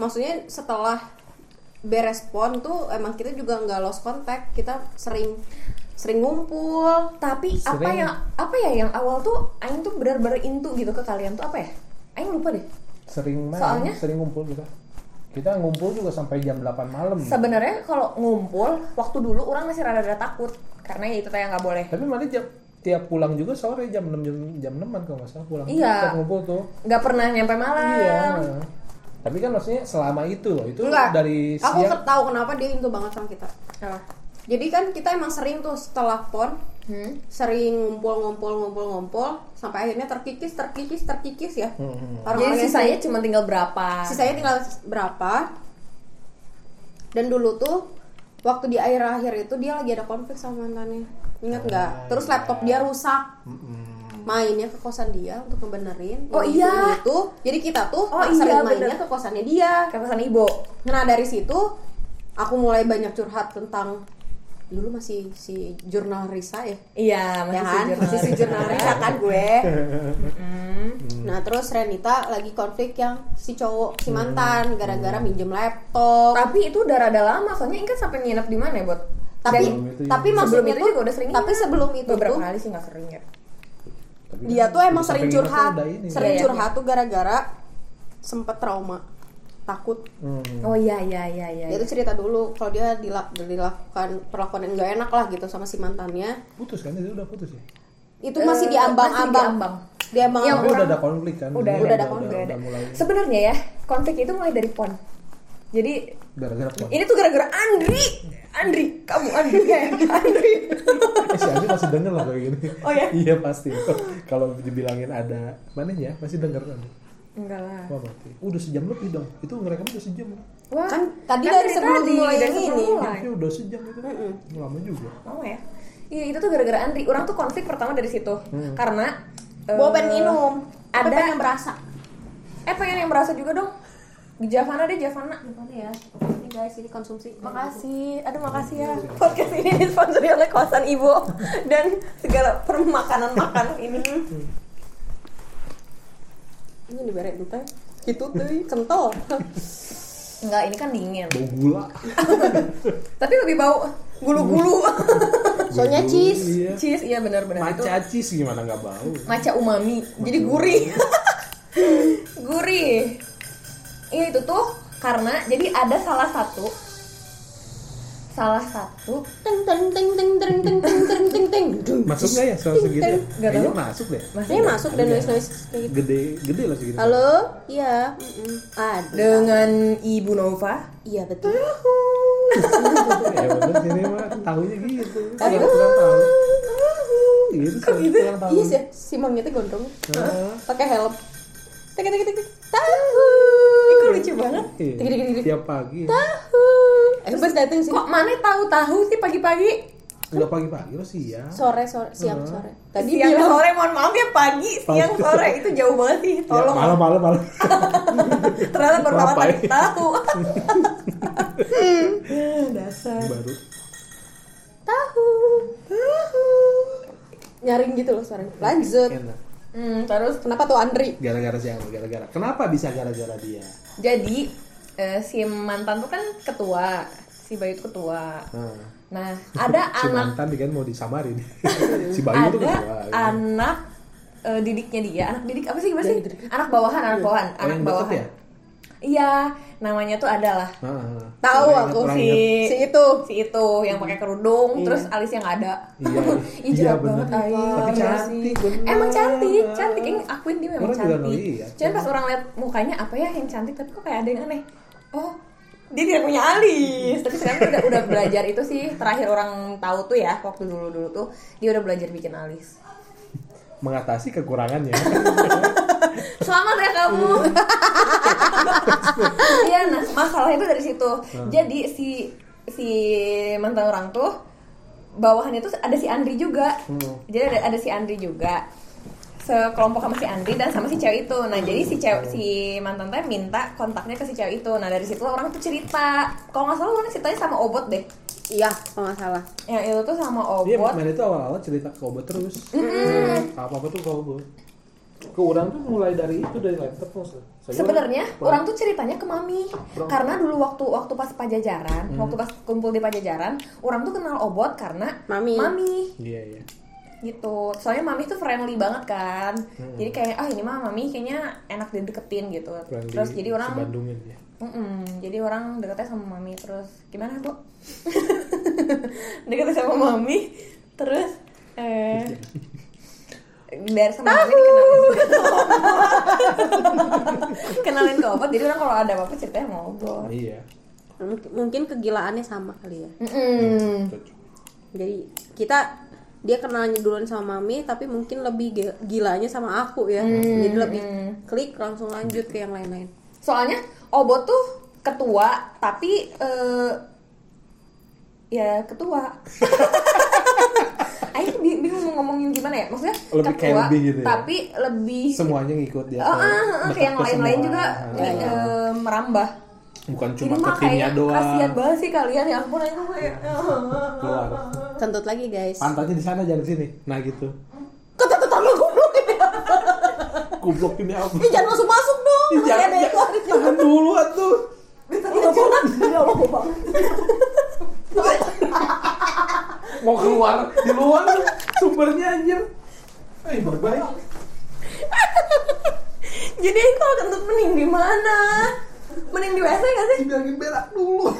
maksudnya setelah beres pon tuh emang kita juga nggak lost contact. Kita sering sering ngumpul. Tapi apa Sering. yang apa ya yang awal tuh Aing tuh benar-benar into gitu ke kalian tuh apa ya? Aing lupa deh. sering main Soalnya? sering ngumpul kita kita ngumpul juga sampai jam 8 malam Sebenarnya kalau ngumpul waktu dulu orang masih rada-rada takut karena ya itu kayak nggak boleh. tapi mana jam tiap pulang juga sore jam 6 jam, jam 6 kalau nggak salah pulang Iya. Tiap ngumpul tuh Nggak pernah nyampe malam. iya tapi kan maksudnya selama itu loh itu Enggak. dari Aku siang ke- tahu kenapa dia into banget sama kita. Apa? Jadi kan kita emang sering tuh setelah pon Hmm. sering ngumpul-ngumpul-ngumpul-ngumpul sampai akhirnya terkikis terkikis terkikis ya Hmm. Jadi Orang-orang yang sisanya cuma tinggal berapa? sisanya tinggal berapa dan dulu tuh waktu di akhir-akhir itu dia lagi ada konflik sama mantannya ingat nggak Ah, terus iya. laptop dia rusak Mm-mm. Mainnya ke kosan dia untuk ngebenerin. Oh, iya. itu jadi kita tuh Oh, sering iya, mainnya bener. ke kosannya dia. Kayak pesan ibu. nah dari situ aku mulai banyak curhat tentang dulu masih si jurnal Risa ya? Iya, masih ya kan? jujur masih si jurnal Risa kan gue. Hmm. nah terus Renita lagi konflik yang si cowok si mantan gara-gara minjem laptop. Tapi itu udah rada lama, soalnya Ingat sampai nginep di mana ya, Bot? tapi tapi maksudnya Sebelum itu tuh juga udah sering tapi sebelum itu beberapa tuh kali sih nggak sering ya. Tapi dia kan tuh emang sering curhat udah ini. sering Iya, iya. curhat tuh gara-gara sempet trauma takut Hmm. Oh iya iya iya iya. dia tuh cerita dulu kalau dia dilak- dilakukan perlakuan yang gak enak lah gitu sama si mantannya putus kan itu udah putus ya itu masih Eh, di ambang-ambang masih di ambang. di ambang Yang orang- udah ada konflik kan udah, Udah ada ada konflik, udah mulai Sebenarnya ya, konflik itu mulai dari pon. Jadi gara-gara ini tuh gara-gara Andri. Andri, kamu Andri kayak Andri. eh, si Andi masih denger lah kayak gini Oh ya? iya pasti kalau dibilangin ada mana ya masih denger kan Enggak lah. Wah berarti udah sejam lebih dong itu ngerekam udah sejam Wah, Kan tadi dari sebelum mulai dari yang sebelum ini. mulai. Udah sejam itu lama juga Mau ya? Iya itu tuh gara-gara Andri. Orang tuh konflik pertama dari situ. Karena gue eh, pengen minum tapi ada- pengen berasa Eh pengen yang berasa juga dong. Di Javana deh Javana. ya ini guys ini konsumsi Makasih, aduh makasih ya. Podcast ini disponsori oleh kawasan Ibu dan segala permakanan makanan ini. ini diberi teh gitu tuh kental Enggak, ini kan dingin. bau gula Tapi lebih bau gulu-gulu. soalnya cheese iya. Cheese, iya benar-benar itu. maca cheese gimana nggak bau Maca umami. Jadi gurih. gurih. Iya itu tuh karena jadi ada salah satu salah satu teng teng teng teng teng teng teng teng teng teng masuk nggak ya soal segitu ya? Tahu. masuk deh Ini masuk dan noise noise kayak gitu. gede gede lah segitu Halo, iya, ada. dengan Ibu Nova. Iya betul. ya bener sini mah tahunya gitu tukang tahu gitu Kok gitu? tahu Iya sih, si Mang itu gondrong, pakai helm. Tek tek tek. Tahu. Ih, kok lucu banget. iya. Tik, tik. tiap pagi Tahu. Eh, pas dateng sih. Kok mana tahu-tahu sih pagi-pagi? nggak pagi-pagi lo siang Sore sore siang sore. Tadi siang bilang sore, mohon maaf ya pagi, siang sore itu jauh banget sih. ya, Tolong. malam malam malam Ternyata pertama Apa kali ya? tahu. Dasar. baru tahu. Tahu. Nyaring gitu loh suaranya. Lanjut. enak Hmm, terus Kenapa tuh Andri? gara-gara siang gara-gara kenapa bisa gara-gara dia jadi eh, si mantan tuh kan ketua, si Bayu itu ketua. nah, Nah, ada si anak mantan kan mau disamarin si Bayu tuh ada ketua gitu. anak eh, didiknya dia, anak didik apa sih gimana sih? Anak bawahan, anak bawahan, Oh, anak bawahan. ya? Iya, namanya tuh adalah Nah. Tahu aku si ingat. Si itu. si itu yang pakai kerudung, Iya. terus alisnya nggak ada. Iya, bener. banget ayo. Tapi Iya cantik, bener. Emang cantik, cantik. Yang akuin dia memang Orang cantik. ngeliat. Cuman pas orang lihat mukanya apa ya yang cantik, tapi kok kayak ada yang aneh. Oh, dia tidak punya alis. Tapi sekarang udah udah belajar itu sih. Terakhir orang tahu tuh ya, waktu dulu dulu tuh dia udah belajar bikin alis. mengatasi kekurangannya Selamat ya kamu. Iya, nah masalah itu dari situ. Jadi si si mantan orang tuh bawahannya tuh ada si Andri juga. Hmm. Jadi ada ada si Andri juga. Sekelompok sama si Andri dan sama si cewek itu. Nah, jadi si cewek si mantan teh minta kontaknya ke si cewek itu. Nah, dari situ orang tuh cerita. Kalau nggak salah orang ceritanya sama Obot deh. Iya, kalau nggak salah. Yang itu tuh sama Dia Obot. main itu awal-awal cerita ke obat terus apa apa tuh ke obat ke orang tuh mulai dari itu dari laptop Saya Sebenarnya orang- orang tuh ceritanya ke mami karena dulu waktu waktu pas pajajaran, Hmm. waktu pas kumpul di pajajaran, orang tuh kenal obot karena Mami. mami iya iya gitu. Soalnya mami tuh friendly banget kan. Hmm. Jadi kayak ah ini mah mami kayaknya enak dideketin gitu. Friendly Terus jadi orang sebandungin dia Mm-mm, jadi orang deketnya sama mami terus gimana bu? deketnya sama mami terus eh dari sama mami dikenalin kenalin ke obat jadi orang kalau ada apa-apa ceritanya sama obat iya. Mungkin, kegilaannya sama kali ya. Jadi kita dia kenalnya duluan sama mami tapi mungkin lebih gi- gilanya sama aku ya. Jadi lebih klik langsung lanjut ke yang lain-lain. Soalnya Obo tuh ketua, tapi eh, ya ketua. Ayo tuh bi- bingung mau ngomongin gimana ya? Maksudnya Lebih kayak ketua, lebih gitu ya? tapi lebih semuanya ngikut dia Oh, ah, ah, kayak yang lain-lain juga Iya. eh, merambah. bukan Ini cuma ke timnya doang. kasihan banget sih kalian ya ampun aku kayak keluar. Kentut lagi guys. Pantatnya di sana jangan di sini. Nah gitu. Kata tetangga goblok ini kublok ini apa Ih, jangan masuk masuk dong. Ih, jangan, jangan, jangan dulu atuh. Ya Allah, gua banget. mau keluar di luar sumbernya anjir eh berbaik Jadi kalau kentut mending di mana? Mending di WC gak sih? bilangin berak dulu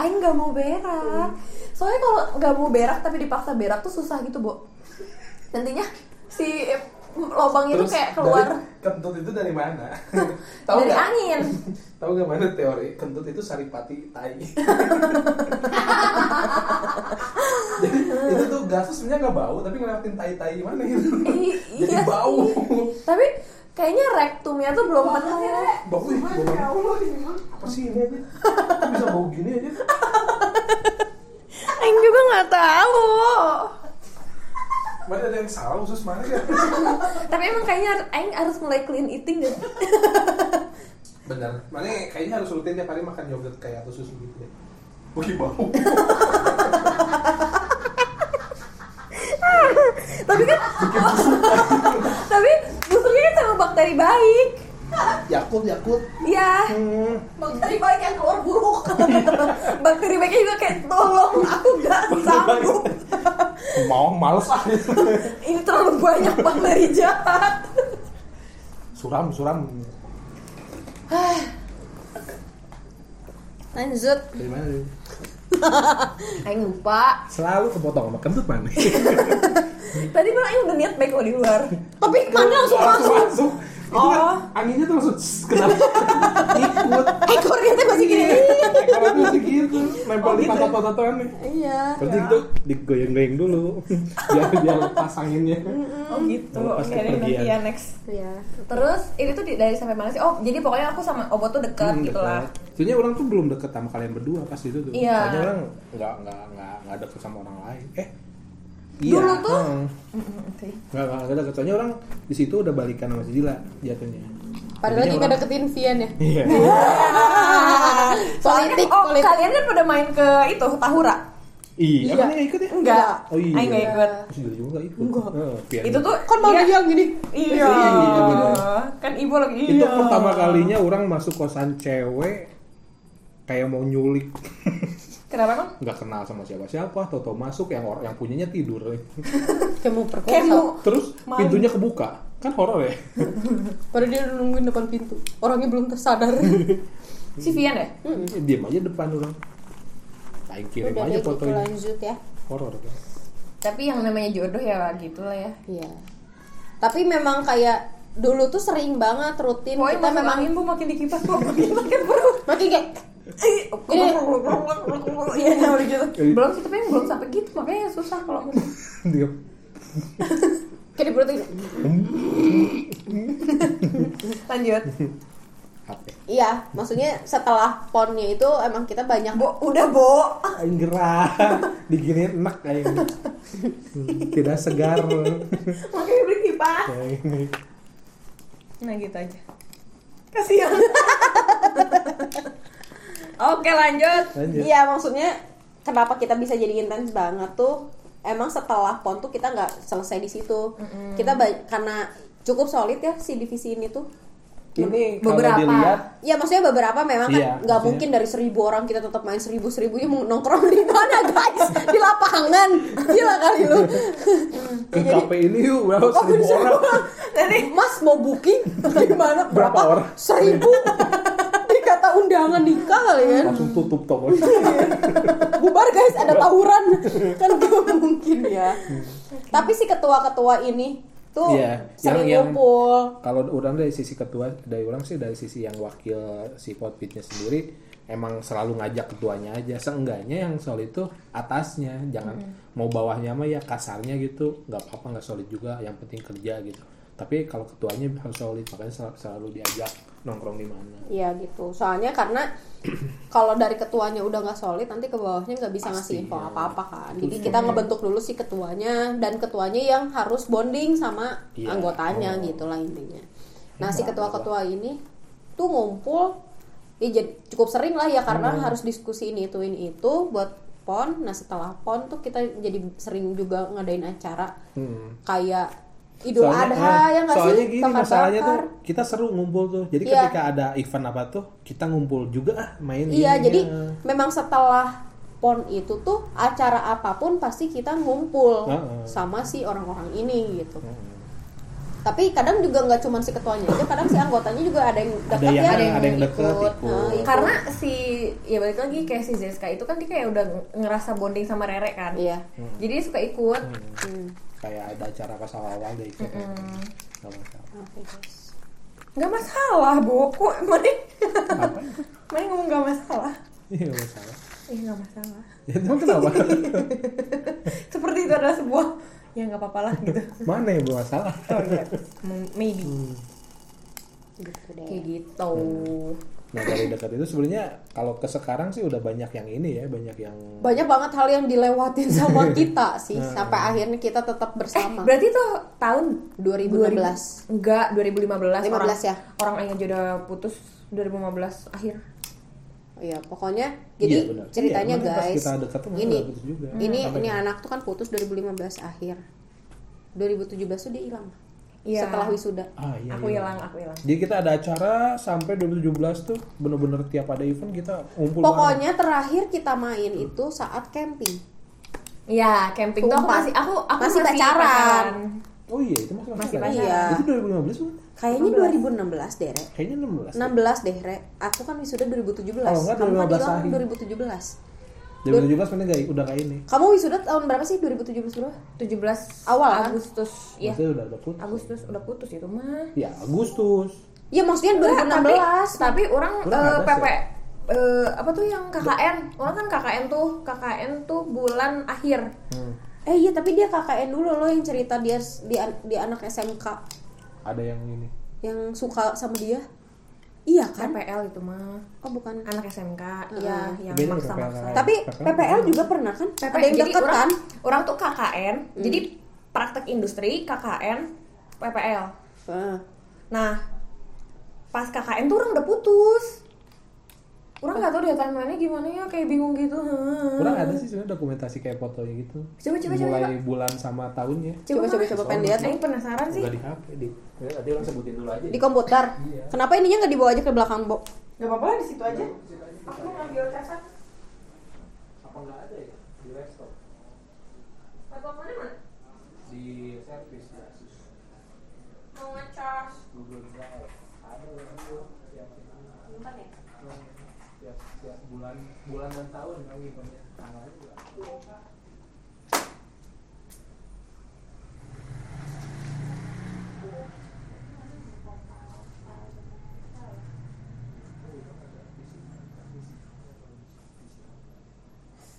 Aing nggak mau berak. Soalnya kalau nggak mau berak tapi dipaksa berak tuh susah gitu, Bo. Nantinya si lubang itu kayak keluar dari, kentut itu dari mana dari nggak? angin. tahu nggak mana teori kentut itu saripati tai jadi itu tuh gasnya sebenarnya nggak bau tapi ngelewatin tai tai mana gitu jadi iya bau sih. Tapi kayaknya rektumnya tuh belum penuh. bau ih bau apa sih ini aja Kok bisa bau gini aja Aing juga nggak tahu. Mana ada yang salah khusus mana ya Tapi emang kayaknya Aing harus mulai clean eating deh. bener. Mana kayaknya harus rutin tiap hari makan yogurt kayak atau susu gitu ya? Wih bau. Tapi kan tapi busuknya kan sama bakteri baik. Yakult Yakult Iya. hmm. Bakteri baik yang keluar buruk. bakteri baiknya juga kayak tolong aku gak sanggup. mau males Ini terlalu banyak bakteri jahat. suram suram Lanjut. dari mana nih? Aing lupa. selalu kepotong sama kentut mana Tadi malah Aing udah niat baik kalau di luar. Tapi mana langsung masuk. masuk itu kan Oh. anginnya tuh langsung kena ikut Ekornya tuh masih gini. ekornya tuh masih gitu nempel di pantat pantat nih Iya. berarti itu digoyang-goyang dulu biar biar lepas anginnya Oh gitu. Oke, nanti ya next. Iya. Terus ini tuh dari sampai mana sih? Oh, jadi pokoknya aku sama Obo tuh dekat Hmm, gitu lah. Sebenarnya orang tuh belum deket sama kalian berdua pas itu tuh. Iya. Soalnya orang nggak nggak nggak nggak deket sama orang lain. Eh. Dulu tuh? hmm. Nggak nggak nggak deket. Soalnya orang di situ udah balikan sama si Dila jatuhnya. Padahal lagi ngedeketin Vian ya. Iya. Soalnya Politik, oh politik. kalian kan pada main ke itu Tahura. Iya. Iya. Emang nggak ikut ya? Enggak. Oh iya. Aing nggak ikut. Dila juga ikut. Enggak. Oh, Itu tuh Kan mau dia- dia gini. Iya. Iya, bener. Kan ibu lagi. Itu iya. pertama kalinya orang masuk kosan cewek kayak mau nyulik Kenapa emang? nggak kenal sama siapa-siapa toto masuk yang orang yang punyanya tidur Kayak mau perkosa. Kayak terus Malu. pintunya kebuka kan horor ya Padahal dia udah nungguin depan pintu. Orangnya belum tersadar. si Vian ya? diam aja depan orang Aing kirim Udah aja gitu fotonya lanjut ya. horor kan Tapi yang namanya jodoh ya gitu lah ya. Iya. Tapi memang kayak dulu tuh sering banget rutin Pokoknya kita memang angin bu makin dikipas bu makin makin perut. makin kayak Iya, iya udah gitu. Belum sih, tapi belum sampai gitu, makanya susah kalau diam kayak di perut lanjut. Iya, maksudnya setelah ponnya itu emang kita banyak Bo, udah bo. Gerah diginiin enak Aing Hmm, tidak segar Makanya beli kipas. Nah gitu aja. Kasihan. Oke lanjut. Iya, maksudnya kenapa kita bisa jadi intens banget tuh emang setelah pon tuh kita nggak selesai di situ. Kita ba- karena cukup solid ya si divisi ini tuh. ini Beberapa. dilihat Ya maksudnya beberapa memang kan Iya, nggak maksudnya- mungkin dari seribu orang kita tetap main seribu seribunya mau nongkrong di mana guys di lapangan gila kali lu ke KP ini yuk berapa Oh, seribu seribu orang orang. Jadi Mas mau booking gimana Berapa orang? seribu dikata undangan nikah kali kan langsung tutup toko. Bubar guys ada tawuran. Kan gak mungkin ya. Tapi si ketua-ketua ini tuh Iya, sering yang- ngumpul. kalau orang dari sisi ketua dari orang sih dari sisi yang wakil si potpitnya sendiri emang selalu ngajak ketuanya aja. Seenggaknya yang solid itu atasnya. Jangan mau bawahnya mah ya kasarnya gitu. Nggak apa-apa nggak solid juga. Yang penting kerja gitu. Tapi kalau ketuanya harus solid makanya sel- selalu diajak nongkrong di mana Iya gitu. Soalnya karena kalau dari ketuanya udah nggak solid, nanti ke bawahnya nggak bisa ngasih Pasti, info ya. apa-apa kan. Jadi kita ngebentuk dulu si ketuanya dan ketuanya yang harus bonding sama Iya. anggotanya Oh. gitu lah intinya. Nah si ketua-ketua ini tuh ngumpul, ya jadi cukup sering lah ya karena Hmm. harus diskusi ini itu ini itu buat pon. Nah setelah pon tuh kita jadi sering juga ngadain acara Hmm. kayak Idul Soalnya- Adha eh, ya nggak sih? soalnya gini Bakar-bakar. masalahnya tuh kita seru ngumpul tuh jadi Iya. ketika ada event apa tuh kita ngumpul juga ah main Iya, gini, jadi memang setelah pon itu tuh acara apa pun pasti kita ngumpul Heeh. sama si orang-orang ini gitu. Hmm. Tapi kadang juga nggak cuma si ketuanya aja, kadang si anggotanya juga ada yang Ada dekat yang- ya, ada yang deket, ikut. Nah, ikut. karena si ya balik lagi kayak si Zeska itu kan dia kayak udah ngerasa bonding sama Rere kan iya. jadi dia suka ikut Hmm. Kayak ada acara pas awal-awal deh ikut Nggak masalah. Oke, guys. nggak masalah bu. Kok mana ngomong nggak masalah. Iya nggak masalah. Eh nggak masalah. Ya emang kenapa? Seperti itu adalah sebuah ya nggak apa-apa lah gitu. Mana yang bermasalah oh iya maybe. Gitu deh. kayak gitu nah dari dekat itu sebenarnya kalau ke sekarang sih udah banyak yang ini ya banyak yang Banyak banget hal yang dilewatin sama kita sih Nah. sampai akhirnya kita tetap bersama. berarti tuh tahun 2016. 2000 enggak 2015 orang 15 ya? orang aja udah putus 2015 akhir Iya, pokoknya jadi Iya, benar. ceritanya Iya, guys. kita deket tuh ini putus juga. ini ini anak tuh kan putus 2015 akhir. 2017 tuh dia hilang. Iya. Setelah wisuda. ah iya aku iya. hilang aku hilang jadi kita ada acara sampai 2017 tuh bener-bener tiap ada event kita ngumpul bareng. Pokoknya terakhir kita main itu saat camping. Iya, camping tuh aku masih aku aku Masih pacaran. oh iya itu masih Masih pacaran. Iya. itu 2015 bukan? Kayaknya 2016 deh, Re. kayaknya 16 16 deh, Re. Aku kan wisuda 2017. Kalau enggak, Kamu kan 2015 hilang akhir. 2017. 2017 mana gak udah kayak ini Kamu wisuda tahun berapa sih? 2017 berapa? 17 Awal, kan? Agustus ya Maksudnya udah udah putus Agustus udah putus itu mah ya Agustus Iya, maksudnya 2016. tapi, tapi orang eh, ada PP eh, apa tuh yang KKN orang kan KKN tuh KKN tuh bulan akhir Hmm. Eh iya, tapi dia KKN dulu loh yang cerita dia di, di anak SMK ada yang ini yang suka sama dia. Iya kan? PPL itu mah Oh, bukan. anak SMK iya yang Beda maksa PPL. maksa Tapi PPL PPL juga pernah kan? PP, Ada yang jadi deket orang, kan? orang tuh KKN jadi praktek industri KKN PPL Ah. Nah, pas KKN tuh orang udah putus. Orang nggak tahu deh timelinenya gimana ya, kayak bingung gitu. Hmm. kurang ada sih sebenarnya dokumentasi kayak fotonya gitu Coba, coba, coba, mulai coba. bulan sama tahunnya Coba coba coba pengen lihat dong. penasaran sih. udah di HP di ya, nanti orang sebutin dulu aja Di komputer. Iya. Kenapa ininya nggak dibawa aja ke belakang, Bo? Gak apa-apa di situ aja. Aku ngambil casan. apa nggak ada ya di laptop Laptop mana mana? di servis di Asus Mau ngecas. Google Drive ada yang itu tiap bulan bulan dan tahun lagi banyak tanggalnya juga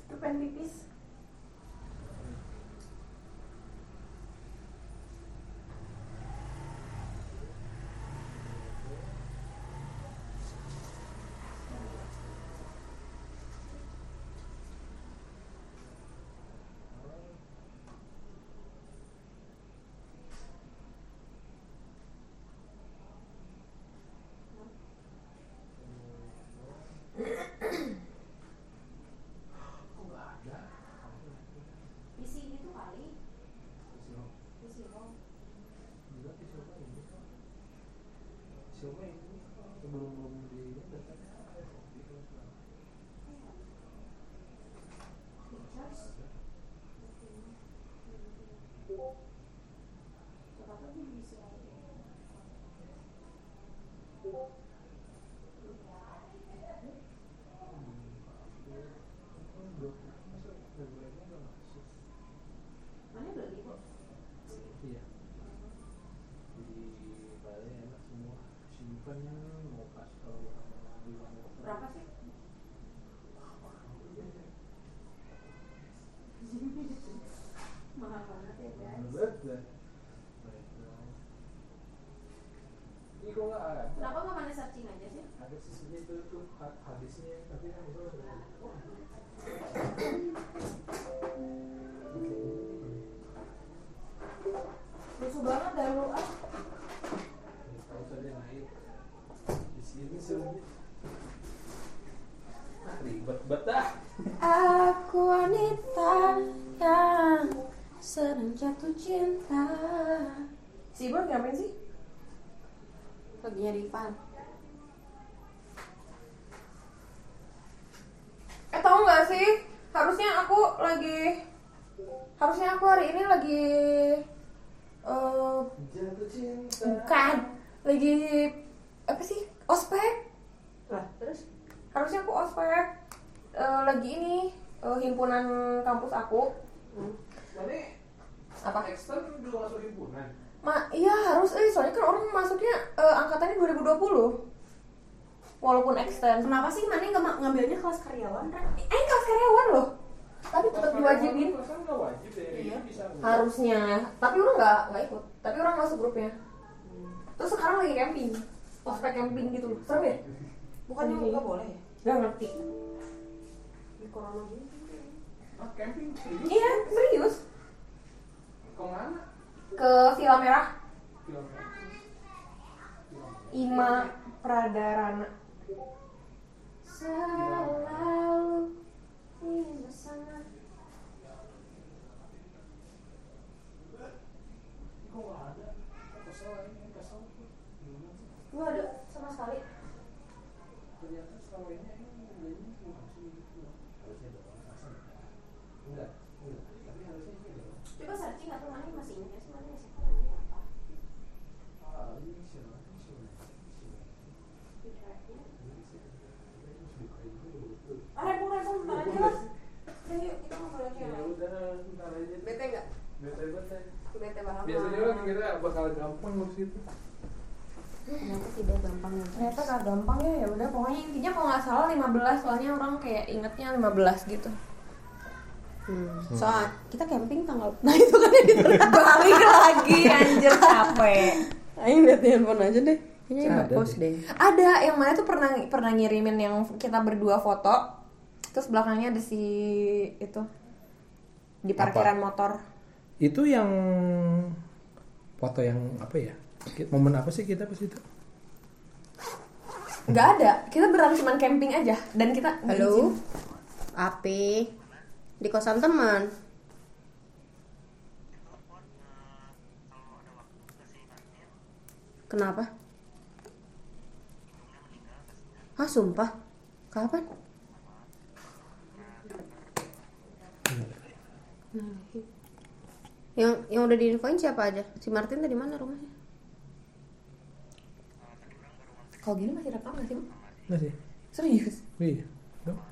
Itu pen pipis. Corona gini. Ah, camping serius? iya serius Ke mana? ke Villa Merah Kilometer. Ima Pradarana Selalu ingin bersama. Kok nggak ada? Kesel ini, kesel. Gimana sih? Nggak ada sama sekali. Ternyata selama ini emang belinya bukan sih gitu. Harusnya doang, masa enggak? Enggak, enggak. Tapi harusnya sih doang. Coba searching atau mana masih ingat ya sih mana masih tahu namanya apa? Ah, ini siapa? Ini siapa? Ini siapa? Ini siapa? Ini suka itu betul. Ah, Repung, Repung, ntar aja lah. Udah yuk, kita ngobrol aja yang Ya lain. udah, ntar aja. Bete nggak? Bete bete. Bete banget. Biasanya kan kita bakal gampang ngurus itu. Ternyata tidak gampang ya. ternyata gak gampang ya ya udah pokoknya intinya kalau nggak salah 15 soalnya orang ingetnya 15 gitu Hmm. Soal kita camping tanggal Nah itu kan yang balik lagi anjir capek Ayo lihat di handphone aja deh Kayaknya Ada nggak post deh. deh ada yang mana tuh pernah pernah ngirimin yang kita berdua foto terus belakangnya ada si itu di parkiran motor Itu yang foto yang apa ya? Momen apa sih kita pas itu? Nggak ada kita beneran cuman camping aja dan kita Halo Api Di kosan teman Kenapa? Hah sumpah? Kapan? Yang yang udah diinfoin siapa aja? Si Martin tadi mana rumahnya? Kalau gini masih rekam nggak sih Bu? Enggak sih? serius Iya.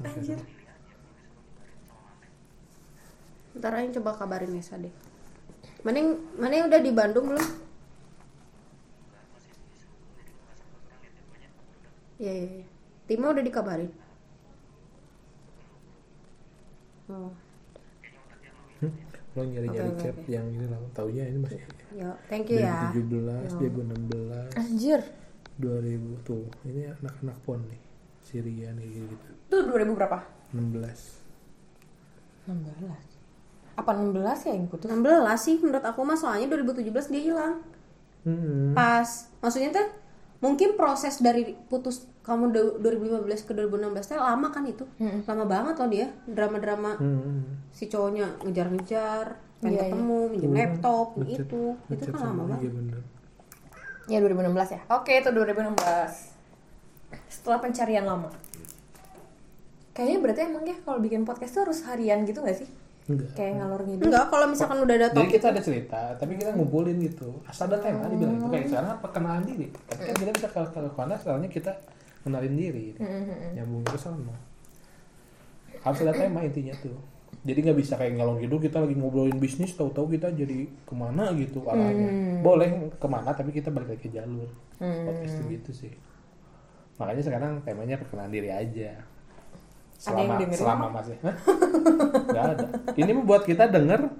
Anjir Ntar aja coba kabarin Nesa deh. Mana yang, mana yang udah di Bandung belum? Iya, iya, iya. Timo udah dikabarin. Oh, Lo nyari-nyari oke, cap oke. yang ini lah. Taunya ini masih ya, thank you ya. 2017, 2016, anjir 2000 tuh. Ini anak-anak pon nih. Syria nih gitu. tuh 2000 berapa 16. 16 apa 16 ya yang putus 16 sih menurut aku mah soalnya 2017 dia hilang. Hmm. Pas maksudnya tuh mungkin proses dari putus kamu du- 2015 ke 2016 teh lama kan itu. Lama banget loh dia. Drama-drama Hmm. si cowoknya ngejar-ngejar, pengen Iya, ketemu, minjem laptop, Ngechat- itu. Itu ngechat kan lama banget. Iya bener. Ya 2016 ya oke itu 2016 setelah pencarian lama kayaknya berarti emang ya kalau bikin podcast tuh harus harian gitu gak sih Enggak. kayak ngalor ngidul Enggak, kalau misalkan udah ada Jadi topik kita ada cerita, tapi kita ngumpulin gitu. Asal ada tema dibilang itu kayak sekarang perkenalan diri. Tapi kan kita bisa ke ke ke mana soalnya kita kenalin diri. Nyambung ke sana. Harus ada tema intinya tuh. Jadi nggak bisa kayak ngalong gitu kita lagi ngobrolin bisnis tahu-tahu kita jadi ke mana gitu arahnya. Boleh ke mana tapi kita balik lagi ke jalur. Podcast tuh gitu sih. Makanya sekarang temanya perkenalan diri aja. Ada yang Selama selama masih nggak ada. Ini buat kita denger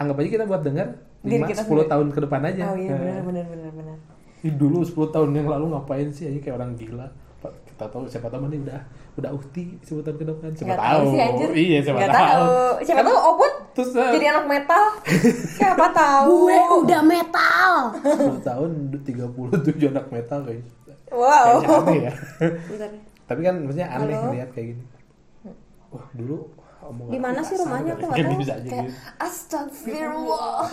anggap aja kita buat denger Diri 5 kita 10 sendiri. tahun ke depan aja. Oh iya Nah, benar benar benar benar. Dulu 10 tahun yang lalu ngapain sih aja kayak orang gila. Tahu siapa tahu mana udah udah uhti 10 tahun ke depan. Siapa Nggak tahu. sih anjir. Iya, siapa Nggak tahu. Siapa tahu Oput Terus eh, jadi anak metal. siapa tahu. gue udah metal 10 tahun 37 anak metal kayaknya. Wow. Kayaknya aneh ya. Bentar. Tapi kan maksudnya aneh Halo? lihat kayak gini. Wah, dulu Di mana sih rumahnya? Aku nggak Kan tahu. bisa aja Kayak gitu. astagfirullah.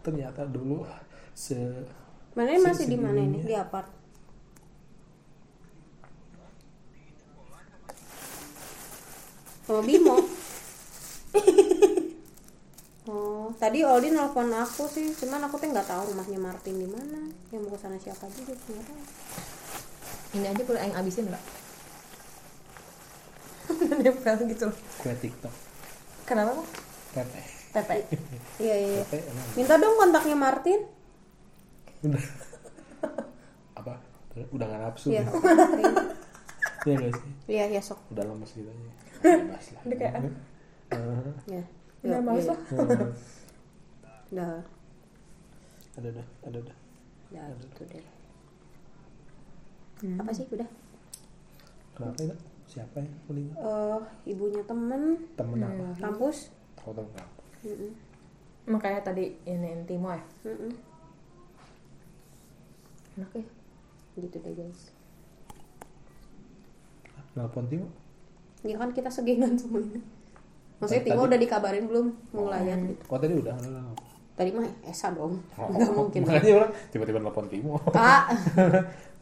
Ternyata dulu se mana masih di mana ini di apart sama Bimo oh tadi Aldi nelfon aku sih cuman aku tuh nggak tahu rumahnya Martin di mana yang mau ke sana siapa juga nggak tahu Ini aja boleh aing abisin enggak? Nempel gitu loh. kue TikTok. Kenapa? Bang? Teteh. Tete. iya iya iya. Minta dong kontaknya Martin udah apa? Udah gak nafsu. iya ya? Iya gak sih? iya iya sok Udah lama aja. Bebas lah. Udah kayak Eh, ya Udah males lah. eh, udah ada dah, ada dah. udah gitu deh apa sih udah Kenapa ya? Siapa yang meninggal? eh ibunya temen Temen apa? kampus Oh, temen kamu. Mm-mm. Makanya tadi ini Timo ya. Mm-mm. Enak ya. gitu deh guys Nelpon Timo? Ya kan kita segengan semuanya maksudnya Tadi- Timo udah dikabarin belum mau layar gitu Oh tadi udah, tadi mah Esa dong Oh, nggak mungkin Makanya orang tiba-tiba nelpon Timo. kak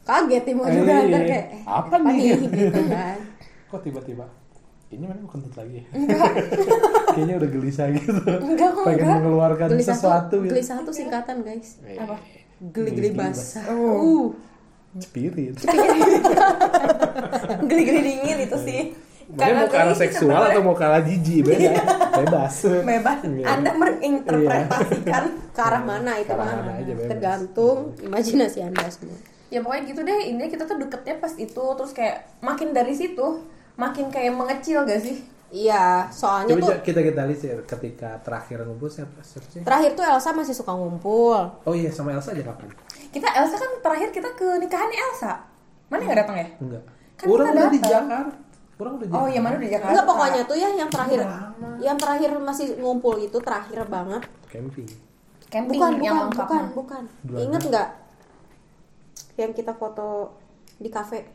kaget Timo Eh, juga iya. ntar kayak eh, Apa nih? gitu kan Kok tiba-tiba? Ini mana kentut lagi ya? Kayaknya udah gelisah gitu. Enggak, kok Pengen enggak. mengeluarkan gelisah sesuatu tuh gitu. gelisah tuh singkatan guys Eh, Apa? geli-geli basah Oh. uh Spirit. Geli-geli dingin itu sih. Makanya mau ke arah seksual atau mau ke arah jijik beda. Bebas. bebas. Iya. Anda menginterpretasikan ke arah mana itu arah mah mana aja bebas. tergantung imajinasi anda semua ya pokoknya gitu deh ini kita tuh deketnya pas itu terus kayak makin dari situ makin kayak mengecil gak sih iya soalnya Coba tuh kita kita lihat sih ketika terakhir ngumpul siapa sih? terakhir tuh Elsa masih suka ngumpul Oh iya sama Elsa aja kapan? kita Elsa kan terakhir kita ke nikahannya Elsa mana nggak datang ya Enggak. Kan Orang kita udah di. Jakarta. Orang udah oh iya mana di Jakarta Enggak pokoknya tuh ya yang terakhir. Lama. yang terakhir masih ngumpul itu terakhir banget. Camping. camping bukan yang bukan lengkap bukan bukan. Inget hari. nggak yang kita foto di kafe?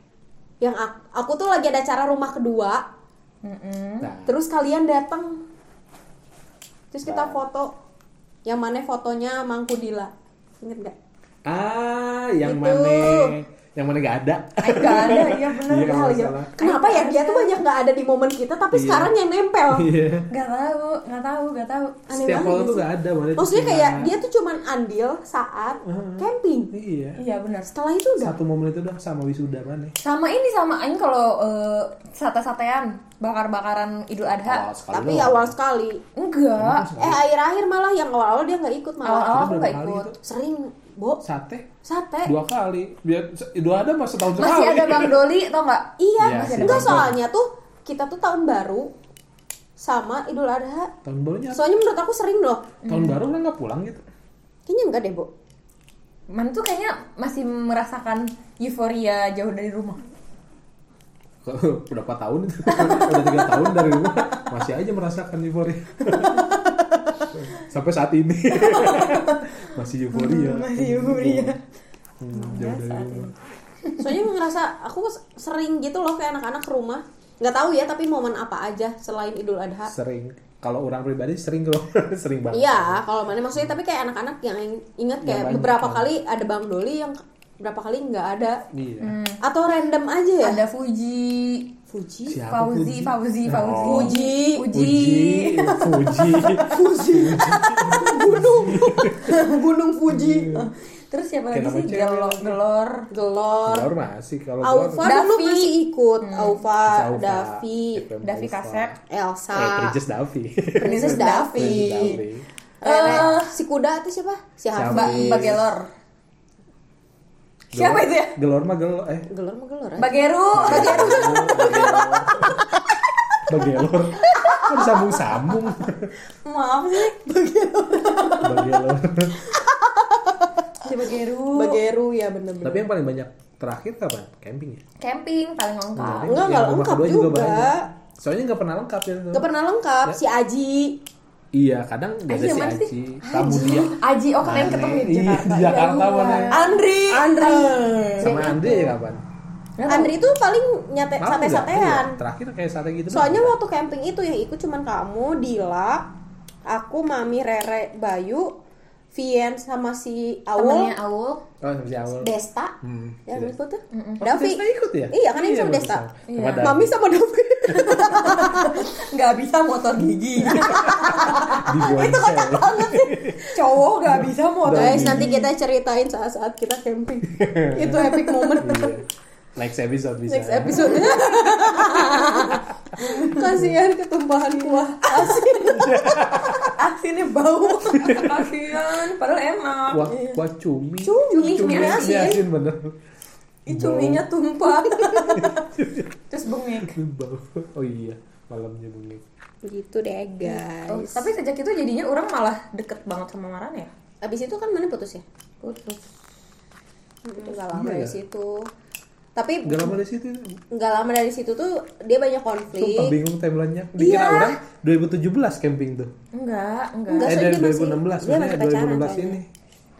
Yang aku, aku tuh lagi ada acara rumah kedua. Mm-mm. Nah, terus kalian datang. Terus kita Nah. foto. Yang mana fotonya Mangku Dila inget nggak? Ah yang Itu. mana yang mana gak ada. Nggak ada iya benar Iya, nggak ya kenapa ya dia tuh banyak nggak ada di momen kita tapi Iya. sekarang yang nempel Iya. nggak tahu nggak tahu nggak tahu Aneh Setiap banget tuh gak ada. Mana maksudnya cuma- kayak dia tuh cuman andil saat Hmm. camping Iya. iya benar setelah itu udah Satu momen itu doang sama wisuda mana? sama ini sama Aing kalau eh, sate-satean bakar-bakaran Idul Adha Awal sekali tapi doang. awal sekali enggak eh akhir-akhir malah yang awal-awal dia nggak ikut malah awal-awal aku nggak ikut itu? sering bo Sate sate dua kali. Biar dua ada mas setahun sekali. masih ada Bang Doli tau nggak iya Iya sih, enggak betul. soalnya tuh kita tuh tahun baru sama Idul Adha Tahun barunya. soalnya menurut aku sering loh Tahun baru kan nggak pulang gitu. kayaknya enggak deh bo Man tuh kayaknya masih merasakan euforia jauh dari rumah. Berapa tahun itu? Udah tiga tahun dari rumah masih aja merasakan euforia. Sampai saat ini masih euforia. Masih euforia. Hmm, jauh dari rumah. soalnya ngerasa aku sering gitu loh kayak anak-anak ke rumah nggak tahu ya tapi momen apa aja selain Idul Adha Sering. Kalau orang pribadi sering kalau sering banget. Iya, kalau mana maksudnya tapi kayak anak-anak yang ingat kayak banyak beberapa kan. kali ada Bang Doli yang berapa kali nggak ada Iya. atau random aja ya. Ada Fuji, Fuji. Siapa Fauzi, Fauzi, Oh. Fauzi, Fuji. Fuji, Fuji. Fuji. Gunung. Gunung Fuji. Terus siapa lagi sih? Gelor, gelor. Gelor. Gelor masih kalau Aufa Gelor- dulu Davi. masih ikut. Aufa, Saufa, Davi, Davi kaset. Elsa, Eh, Princess Davi. Princess Davi. Eh. si kuda itu siapa? Si Hafi. Mbak Gelor. Siapa Gelor- itu ya? Gelor mah gelor eh Gelor mah gelor. ya? Mbak Geru. Bagelor. Kok disambung-sambung? Maaf sih. Bagi lo. Coba Geru. Bageru ya bener-bener. Tapi yang paling banyak terakhir kapan? Camping ya? Camping paling lengkap. Enggak, enggak rumah lengkap kedua juga. Soalnya nggak pernah lengkap ya. Gak pernah lengkap. Si Aji. Iya, kadang nggak ada si sih? Aji. Kamu dia. Aji, oh kalian ketemu di Iya, Jakarta. di Jakarta Ya mana? Andri. Andri. Sama Andre ya kapan? Andri itu paling nyate sate-satean. Iya, Terakhir kayak sate gitu. Soalnya waktu camping itu yang ikut cuman kamu, Dila, aku, Mami, Rere, Bayu, Vien sama si Temennya Awul, Aul. Oh, sama si awal. Desta. Hmm, Ya, iya. ikut tuh. Oh, Davi. Desta ikut ya? Iya, kan ini sama bagus Desta. sama- Iya. sama. Mami sama Davi. Nggak bisa motor gigi. Di Bonsai. Cowok nggak bisa motor. Guys, nanti kita ceritain saat-saat kita camping. itu epic moment. Iya. Next episode bisa. Next episode. Kasihan ketumpahan kuah asin. Asinnya bau. Kasian. Padahal enak. Kuah, kuah cumi. Cumi, cumi asin. asin bener. Ih, cuminya tumpah. Terus bengek. Bau. Oh iya, malamnya bengek. Gitu deh, Oh, guys. tapi sejak itu jadinya orang malah deket banget sama Maran ya? Abis itu kan mana putus ya? Putus. Itu gak lama Iya dari ya? Tapi Gak lama dari situ. nggak lama dari situ tuh dia banyak konflik. Sumpah bingung timelinenya. Dikira Iya. orang 2017 camping tuh. Enggak, enggak. Enggak, eh dari dia masih- 2016 dia masih pacaran 2016 soalnya. ini.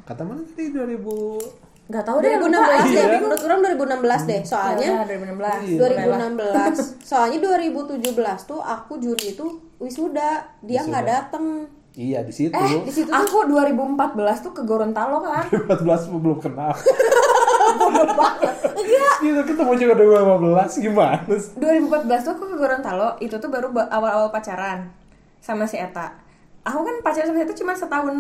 Kata mana tadi 2000 Enggak tahu deh. 2016 deh, Iya. menurut orang 2016 deh. Soalnya Ya, 2016. Iya. 2016. Soalnya 2017 tuh aku Juni itu wisuda, dia nggak dateng. Iya di situ. Eh, Di situ aku 2014 tuh ke Gorontalo kan. 2014 belum kenal. Enggak. Gitu ketemu juga 2015 gimana sih? 2014 tuh aku ke Gorontalo, itu tuh baru ba- awal-awal pacaran sama si Eta. Aku kan pacaran sama si Eta cuma setahun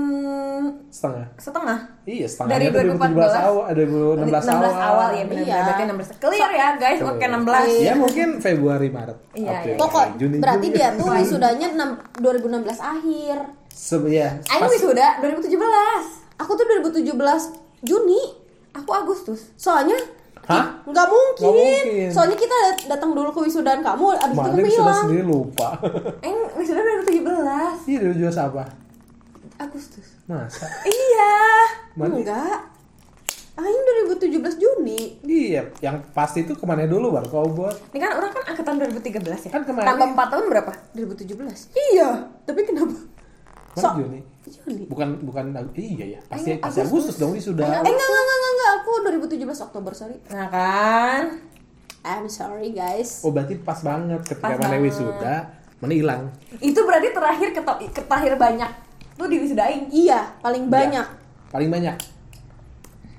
Setengah. setengah. Iya, setengahnya Dari tuh 2017 awal, eh, 2016 awal. 16 awal ya benar Iya. berarti 16 clear ya guys oke 16 Ya mungkin Februari Maret. Iya, April, iya. Pokok Juni, berarti Juli. dia tuh wisudanya 6 2016 akhir. Se- ya, Aing pas- wisuda 2017 Aku tuh 2017 Juni. Aku Agustus Soalnya Hah? nggak mungkin. Nggak mungkin. Soalnya kita dat- datang dulu ke wisudaan kamu, abis itu Mana kamu bisa hilang. sendiri lupa. Aing wisuda 2017 Iya, dulu juga apa? Agustus Masa? iya Mana? Enggak. Aing 2017 Juni. Iya, yang pasti itu ke mana dulu baru kau buat? ini kan orang kan angkatan 2013 ya Kan kemarin- tambah 4 tahun berapa 2017. Iya, tapi kenapa? Mana So- Juni? Juni. Bukan bukan iya ya. Pasti Ayo, pasti Agustus. Agustus dong ini sudah. Eh enggak enggak enggak enggak, aku 2017 Oktober, sorry. nah kan I'm sorry guys. Oh berarti pas banget ketika Pas mana banget. wisuda, mana hilang. itu berarti terakhir keto- terakhir banyak tuh di wisuda Aing Iya, paling banyak. Paling banyak.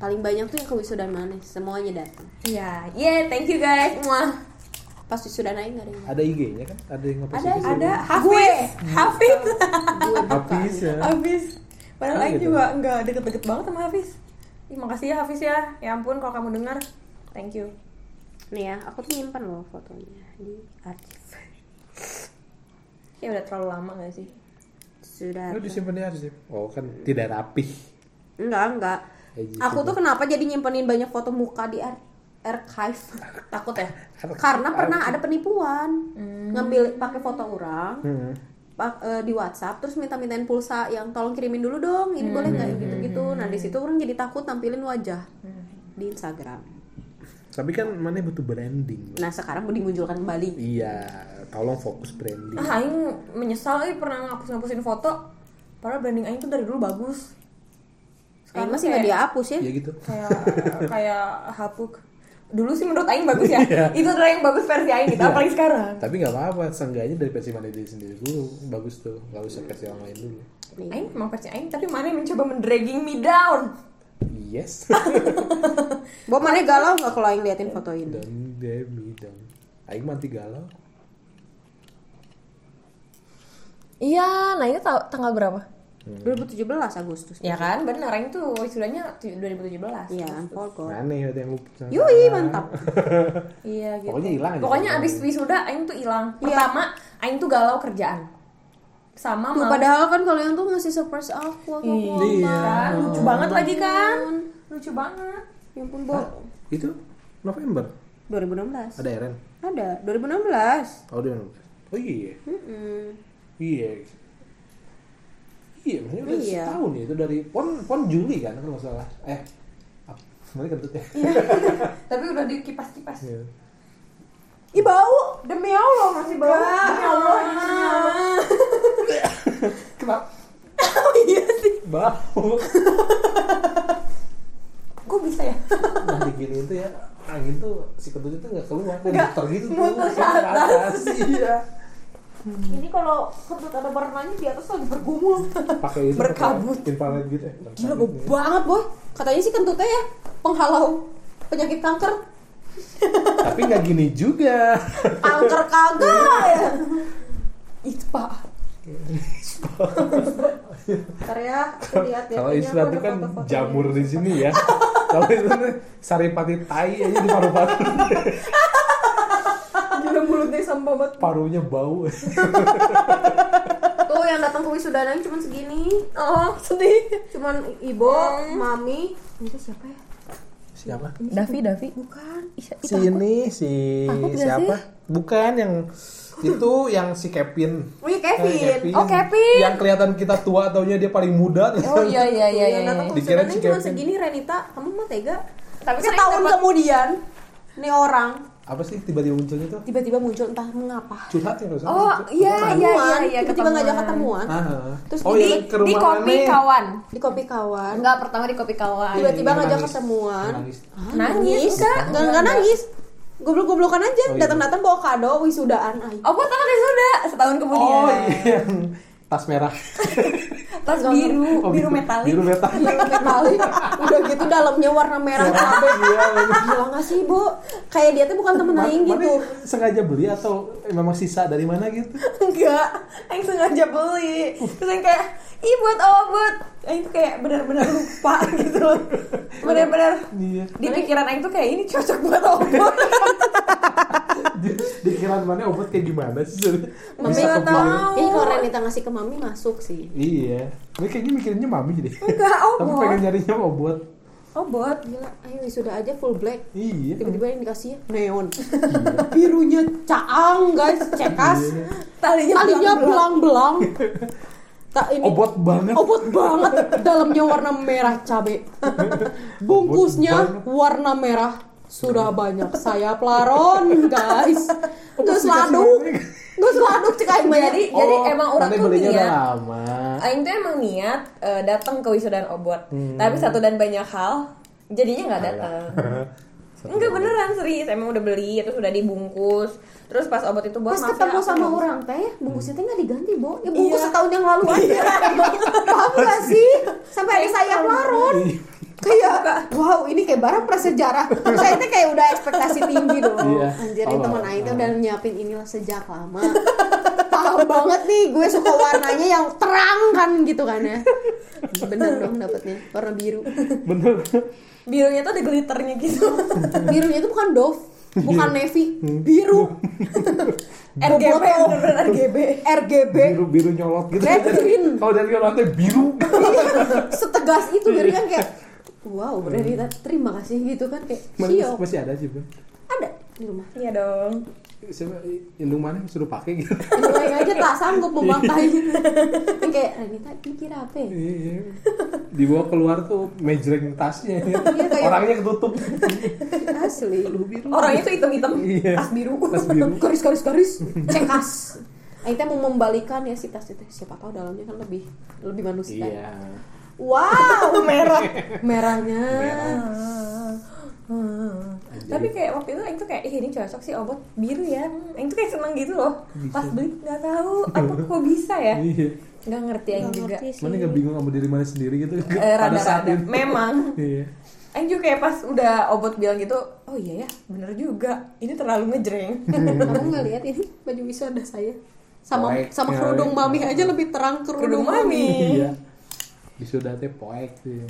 Paling banyak tuh yang ke wisudaan mana? Semuanya datang. iya yeah thank you guys Mwah. Pas wisudaan Aing enggak ada yang Ada IG-nya kan? Ada yang ngepost Ada, ada. Hafiz Hafiz. Habis ya. Hafiz padahal Aing gitu. juga nggak deket-deket banget sama Hafiz Ih, makasih ya Hafiz ya ya ampun kalau kamu dengar thank you Nih ya, aku tuh nyimpan loh fotonya di arsip. ya udah terlalu lama gak sih Sudah. Lu disimpan di arsip. Oh kan tidak rapih. Enggak, enggak. Aku tuh kenapa jadi nyimpenin banyak foto muka di ar- archive? takut ya Karena pernah ada penipuan. Ngambil pakai foto orang. Hmm. pak- eh, di WhatsApp terus minta-mintain pulsa yang tolong kirimin dulu dong ini boleh nggak gitu-gitu nah di situ orang jadi takut tampilin wajah di Instagram Tapi kan mana butuh branding. nah sekarang mau dimunculkan kembali Iya, tolong fokus branding. ah Aing menyesal Aing pernah ngapus-ngapusin foto padahal branding Aing tuh dari dulu bagus Aing masih nggak dihapus ya Ya gitu. kayak kayak hapuk dulu sih menurut Aing bagus ya. Itu adalah yang bagus versi Aing gitu apalagi sekarang. Tapi nggak apa-apa, seenggaknya dari versi mana diri sendiri dulu bagus tuh, nggak usah versi orang lain dulu. Aing emang versi Aing tapi mana yang mencoba mendragging me down? Yes. Bo mana galau nggak kalau Aing liatin foto ini? Dan demi dan Aing mati galau. iya nah itu tanggal berapa 2017 Agustus. Ya kan? Benar. Aing tuh wisudanya 2017 iya forgot Mana ya yang lupa? Yui mantap. Iya gitu. Pokoknya hilang aja. pokoknya abis wisuda Aing tuh hilang. Iya. pertama Aing tuh galau kerjaan. Sama Tuh, padahal kan kalian tuh ngasih surprise aku aku aku Iya. kan? Lucu banget lagi kan? Lucu banget. Ya ampun Bo. Itu? November. 2016 Ada Eren. ada. 2016 Oh dia Oh iya. Mm-mm. Iya. Iya, maksudnya udah Iya. setahun ya itu dari pon pon Juli kan kalau nggak salah. Eh? Nanti kentut ya. Tapi udah dikipas-kipas. Iya. Ih bau. Demi Allah masih bau. Demi Allah. Kenapa? Oh iya sih. Bau. Kok bisa ya? Nah digini itu ya angin tuh si kentutnya tuh nggak keluar, Nggak, muter gitu tuh. muter ke ke atas. Iya. Ini kalau kentut ada warnanya di atas lagi bergumul. Pakai itu Berkabut. infrared gitu ya. Gila bau banget boy. Katanya sih kentutnya ya penghalau penyakit kanker. Tapi nggak gini juga. Kanker kagak ya. Itu pak. Ya, aku lihat ya. Kalau istilah itu kan jamur di sini ya. Kalau itu saripati tai aja di paru-paru. Mulutnya sampah banget. Parunya bau. Tuh yang datang ke wisudanya cuma segini. Oh sedih. Cuman ibu, mami. Ini tuh siapa ya? Siapa? Davi Davi. Bukan. Si ini si Takut siapa? Bukan yang itu yang si Kevin. Oh iya Eh, Kevin. Oh, Kevin. Yang kelihatan kita tua taunya dia paling muda. Oh iya iya iya yang iya. datang ke Dikira wisudanya si cuma Kevin. segini Renita. Kamu mah tega. Tapi kan Setahun dapat- kemudian, nih orang Apa sih tiba-tiba munculnya tuh? tiba-tiba muncul entah mengapa. Curhat ya usah? Oh iya iya iya iya tiba-tiba ngajak ketemuan. Ah. Terus oh, di- yang ke Di kopi kawan. Di kopi kawan. Enggak pertama di kopi kawan. Tiba-tiba Iya, ngajak ketemuan. Nangis. Ah, Nangis, Enggak, enggak. nangis. Goblok-goblokan aja, Oh, iya. datang-datang bawa kado wisudaan. Oh anak sudah setahun kemudian. Oh iya. Tas merah. Tas biru, Oh, biru metalik. Biru metalik. Biru metalik. Udah gitu dalamnya warna merah cabe. Iya. Gila nggak sih, Bu? Kayak dia tuh bukan temen Ma- aing gitu. sengaja beli atau memang sisa dari mana gitu? Enggak, Aing sengaja beli. Terus Aing kayak, ih buat? Aing tuh kayak benar-benar lupa gitu loh. Benar-benar Iya. di pikiran Aing tuh kayak ini cocok buat obot. Di- Dikira mana obat kayak gimana sih? Mami nggak tahu. Kayaknya kalau Renita ngasih ke Mami masuk sih. Iya. Ini kayaknya mikirinnya mami deh. Enggak, Tapi obot. pengen nyarinya obat. Obot. Gila, ayo wisuda aja full black. Iya. Tiba-tiba yang dikasih neon. Birunya caang, guys, cekas. Talinya Talinya belang-belang. Tak ini Obat banget. Obot banget. Dalamnya warna merah cabe. Bungkusnya warna merah. Sudah banyak saya pelaron, guys. Gus laduk. Gus laduk cek aing mah ya. Jadi jadi emang orang tuh niat. lama. Aing tuh emang niat eh, datang ke wisudaan obot. Tapi satu dan banyak hal jadinya nggak datang. Enggak beneran serius, emang udah beli terus udah dibungkus. Terus pas obot itu buat Pas ya, ketemu aku sama orang teh, bungkusnya teh nggak diganti, Bo. Ya bungkus Iya. setahun yang lalu aja. Paham gak sih? Sampai ada sayap laron. Kayak, wow ini kayak barang prasejarah. Saya teh kayak udah ekspektasi tinggi dong. Iya. Anjir, ini Oh, teman Aing teh oh. udah nyiapin inilah sejak lama. Paham banget nih, gue suka warnanya yang terang kan gitu kan ya. Bener dong dapetnya, warna biru. Bener. Birunya tuh ada glitternya gitu. Birunya itu bukan Dove, bukan navy, biru. RGB, bener-bener RGB. RGB. Biru biru nyolot gitu. Red green. Kalau dari lantai biru. setegas itu biar kan kayak wow berarti terima kasih gitu kan kayak Mana siok masih ada sih, Bang. ada di rumah Iya dong. Siapa indung mana yang suruh pakai gitu. Mulai aja tak sanggup memakainya kayak Renita ini kira apa ya? Iya. Dibawa keluar tuh mejreng tasnya. kayak- Orangnya ketutup. asli Orangnya tuh hitam-hitam, Iya. tas biru. Tas biru. garis garis garis cekas Aita mau membalikan ya si tas itu siapa tahu dalamnya kan lebih lebih manusia Iya. Wow merah merahnya Tapi kayak waktu itu Aing tuh kayak, ih ini cocok sih obot biru ya. Tuh kayak seneng gitu loh. Pas beli nggak tahu apa kok bisa ya. Iya. Nggak ngerti Aing Nggak juga. sih. Mana nggak bingung sama diri mana sendiri gitu? Eh, Pada saat rada-rada. itu. Memang. Iya. Aing juga kayak pas udah obot bilang gitu, oh iya ya, bener juga. Ini terlalu ngejreng. kamu nggak lihat ini baju wisuda saya sama sama kerudung mami aja lebih terang kerudung, Kerudung mami. Iya. Wisuda teh poek sih.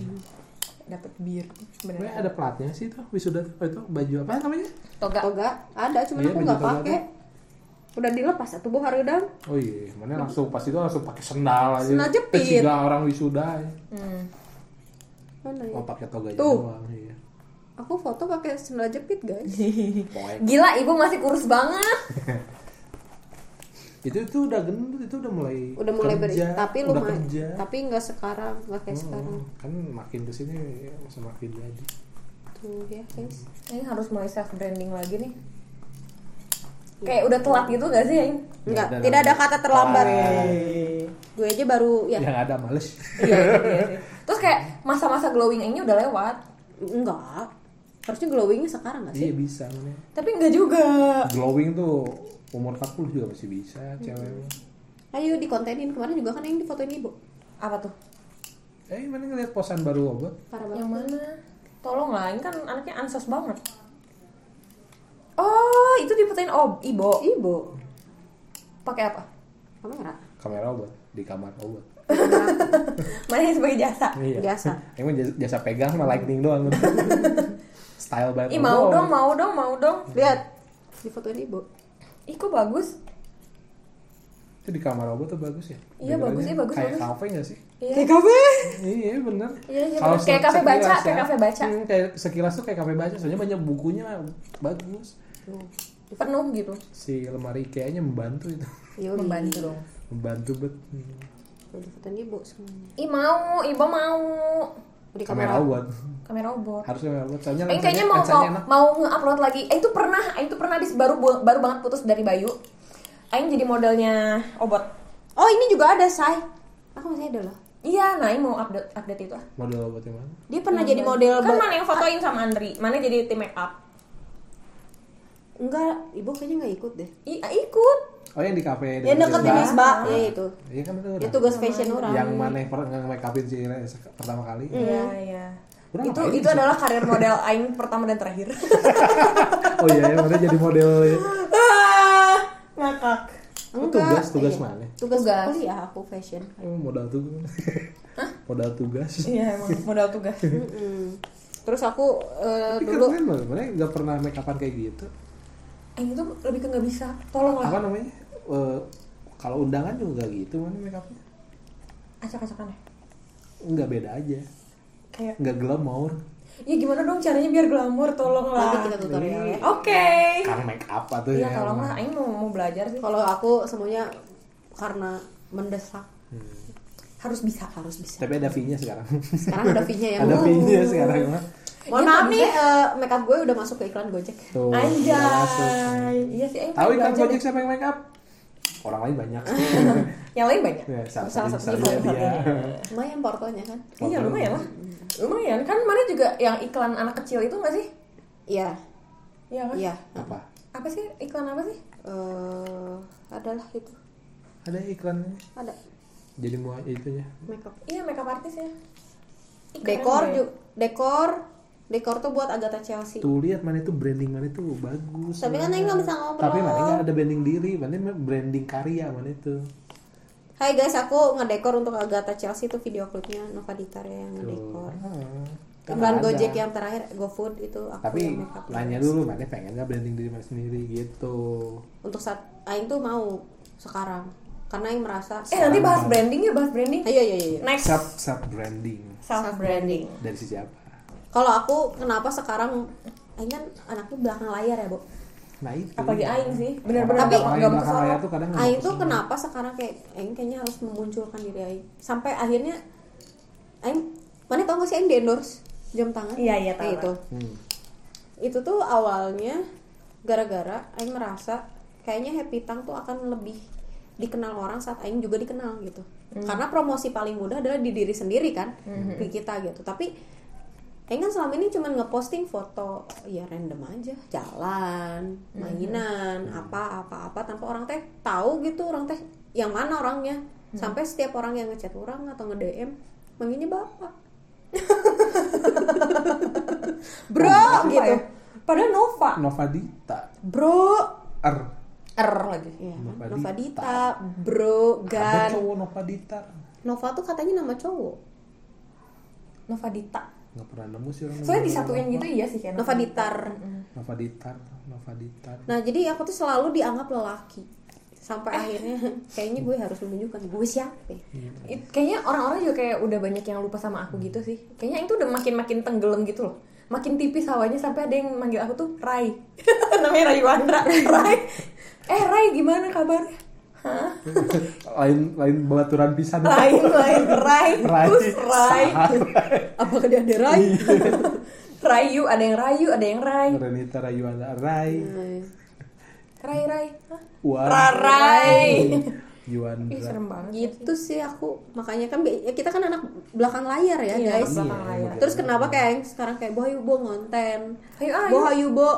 Dapat bir. Sebenarnya ada platnya sih tuh wisuda. Oh, itu baju apa namanya? Toga. toga ada cuman Iya, aku nggak pakai udah dilepas satu buah harudang Oh iya, mana langsung pas itu langsung pakai sendal aja. Sendal jepit. Ketiga orang wisuda. ya. Hmm. mana ya Oh pakai toga Tuh. doang. Iya. aku foto pakai sendal jepit guys Poek. Gila, ibu masih kurus banget. itu itu udah gendut itu udah mulai udah mulai kerja, tapi udah lumayan kerja tapi nggak sekarang nggak kayak Hmm, sekarang kan makin ke sini semakin jadi tuh ya guys Ini harus mulai self branding lagi nih. Kayak udah telat gitu gak sih? Enggak, Ya, tidak ada kata terlambat. Hai. gue aja baru ya yang ada males Iya, iya, iya sih. Terus kayak masa-masa glowing ini udah lewat. enggak harusnya glowingnya sekarang nggak iya sih bisa mana Tapi enggak juga. glowing tuh umur 40 juga masih bisa cewek. Ayo dikontenin kemarin juga kan yang difotoin ibu. Apa tuh? eh mana ngeliat posan baru obat parah banget. Yang mana? Tolong lah, ini kan anaknya ansos banget. Oh, itu diputain ob ibo. ibu Pakai apa? kamera? Kamera obat di kamar obat. Mana yang sebagai jasa? iya. Biasa emang jasa, jasa pegang sama lightning doang. Style banget Ih mau dong, mau dong, mau dong. lihat. Difotoin ibu Ih kok bagus? itu di kamar obat tuh bagus ya Iya, bagus, iya, bagus, kayak bagus. kafe nggak sih Iya. kayak kafe iya bener Iya, iya, bener. Kayak kafe baca, sekilas kayak kafe baca. Hmm, kayak sekilas tuh kayak kafe baca soalnya banyak bukunya bagus Penuh gitu. si lemari kayaknya membantu itu Yoi. Membantu dong. membantu bet Hmm. Udah difotoin ibu semuanya Ih mau, ibo mau. Di kamera kamera obat Kamera obor. harus kamera obat soalnya Aing kayaknya mau mau, enak mau nge-upload lagi. Aing tuh pernah, Aing tuh pernah habis baru baru banget putus dari Bayu. Aing jadi modelnya obot. oh ini juga ada say aku masih ada loh Iya, nah Aing mau update update itu ah. model obat yang mana dia pernah jadi model Kan mana yang fotoin sama Andri? Mana jadi tim make up? enggak ibu kayaknya nggak ikut deh Ih, ah, ikut. Oh yang di kafe yang deket di Misbah ya itu iya kan itu itu udah tugas fashion orang yang mana yang pernah nge-make upin si Ira pertama kali Iya, iya. Udah itu itu sih? adalah karir model Aing pertama dan terakhir. oh iya ya mana jadi model ah, ngakak. Oh, tugas tugas iya. mana tugas, Tugas. kuliah aku fashion oh, modal tugas modal tugas Iya emang modal tugas. Mm-mm. terus aku eh, tapi dulu keren loh mana nggak pernah make upan kayak gitu Aing itu lebih ke nggak bisa. Tolong apa lah. namanya Eh, kalau undangan juga gitu mana make upnya Acak-acakannya. nggak beda aja Kayak nggak glamour Ya gimana dong caranya biar glamor, tolong lah. nanti kita tutorial ya Oke. kan make up tuh Iya, ya lah. emang. Aing mau mau belajar sih. kalau aku semuanya karena mendesak Hmm. Harus bisa. harus bisa tapi ada fee-nya sekarang sekarang ada fee-nya ya ada fee-nya sekarang mah mohon Iya, maaf nih eh, makeup gue udah masuk ke iklan Gojek tuh. Anjay. Iya sih, Aing tahu belajar Gojek siapa yang make up orang lain banyak. Yang lain banyak. ya, salah, Salah satu satunya dia, dia. lumayan portonya kan? Iya lumayan lah. Lumayan. Kan mana juga yang iklan anak kecil itu nggak sih? iya. Iya kan? iya. Apa? Apa sih iklan apa sih? eh adalah itu. Ada iklannya ada. Jadi mau itunya. Makeup. Iya makeup artis ya. Dekor juga dekor dekor tuh buat Agatha Chelsea. Tuh lihat mana itu branding mana itu? Bagus tapi kan Aing nggak bisa ngobrol. Tapi mana nggak ada branding diri mana branding karya mana itu? Hai guys, aku ngedekor untuk Agatha Chelsea itu video klipnya Nova Ditar ya yang ngedekor. Ah, Iklan ada. Gojek yang terakhir GoFood itu aku tapi yang nanya dulu mana pengen nggak branding diri mana sendiri gitu? Untuk saat Aing tuh mau sekarang. Karena Aing merasa Eh nanti bahas branding ya, bahas branding. Ayo iya iya iya. Next. Self self branding. Self branding. dari sisi apa Kalau aku kenapa sekarang Aing kan anaknya belakang layar ya, Bu. nah itu Apalagi Aing sih, bener-bener Tapi- nggak belakang layar tuh kadang Aing tuh kenapa sekarang kayak Aing kayaknya harus memunculkan diri Aing. Sampai akhirnya Aing mana tau gak sih Aing di endorse jam tangan? Iya, iya, tahu, itu. Hmm. Itu tuh awalnya gara-gara Aing merasa kayaknya Happy Tang tuh akan lebih dikenal orang saat Aing juga dikenal gitu. Karena promosi paling mudah adalah di diri sendiri kan, di kita gitu. Tapi Aing kan selama ini cuma ngeposting foto ya random aja, jalan, mainan, apa apa apa tanpa orang teh tahu gitu orang teh yang mana orangnya. Sampai setiap orang yang ngechat orang atau nge-DM manggilnya bapak. Bro Apa gitu. ya? Padahal Nova. Nova Dita Bro R R lagi. Iya kan? Nova Nova Dita. Dita, Bro, ada Gan. cowok Nova Dita Nova tuh katanya nama cowok. Nova Dita. Nggak pernah nemu sih orang Soalnya disatuin gitu iya sih kayak Nova Ditar. Nova Ditar Nova Ditar Nah, jadi aku tuh selalu dianggap lelaki. Sampai akhirnya kayaknya gue harus menunjukkan gue siapa. It- kayaknya orang-orang juga kayak udah banyak yang lupa sama aku gitu sih. Kayaknya itu udah makin-makin tenggelam gitu loh. Makin tipis hawanya sampai ada yang manggil aku tuh Rai. Namanya Rai Wandra. Rai. Eh Rai gimana kabarnya? Lain lain baturan pisan. Lain lain rai. Rai. terus rai. Apakah dia ada Rai? rayu ada yang rayu ada yang rai. Renita Rayuana Rai. Rai. Rai Hah? Wan rarai. Yuan Ih, serem banget gitu sih aku. Makanya kan ya kita kan anak belakang layar ya Iya, guys. belakang layar. terus kenapa kayak sekarang kayak boh ayo bo ngonten. Ayo, ayo. boh ayo bo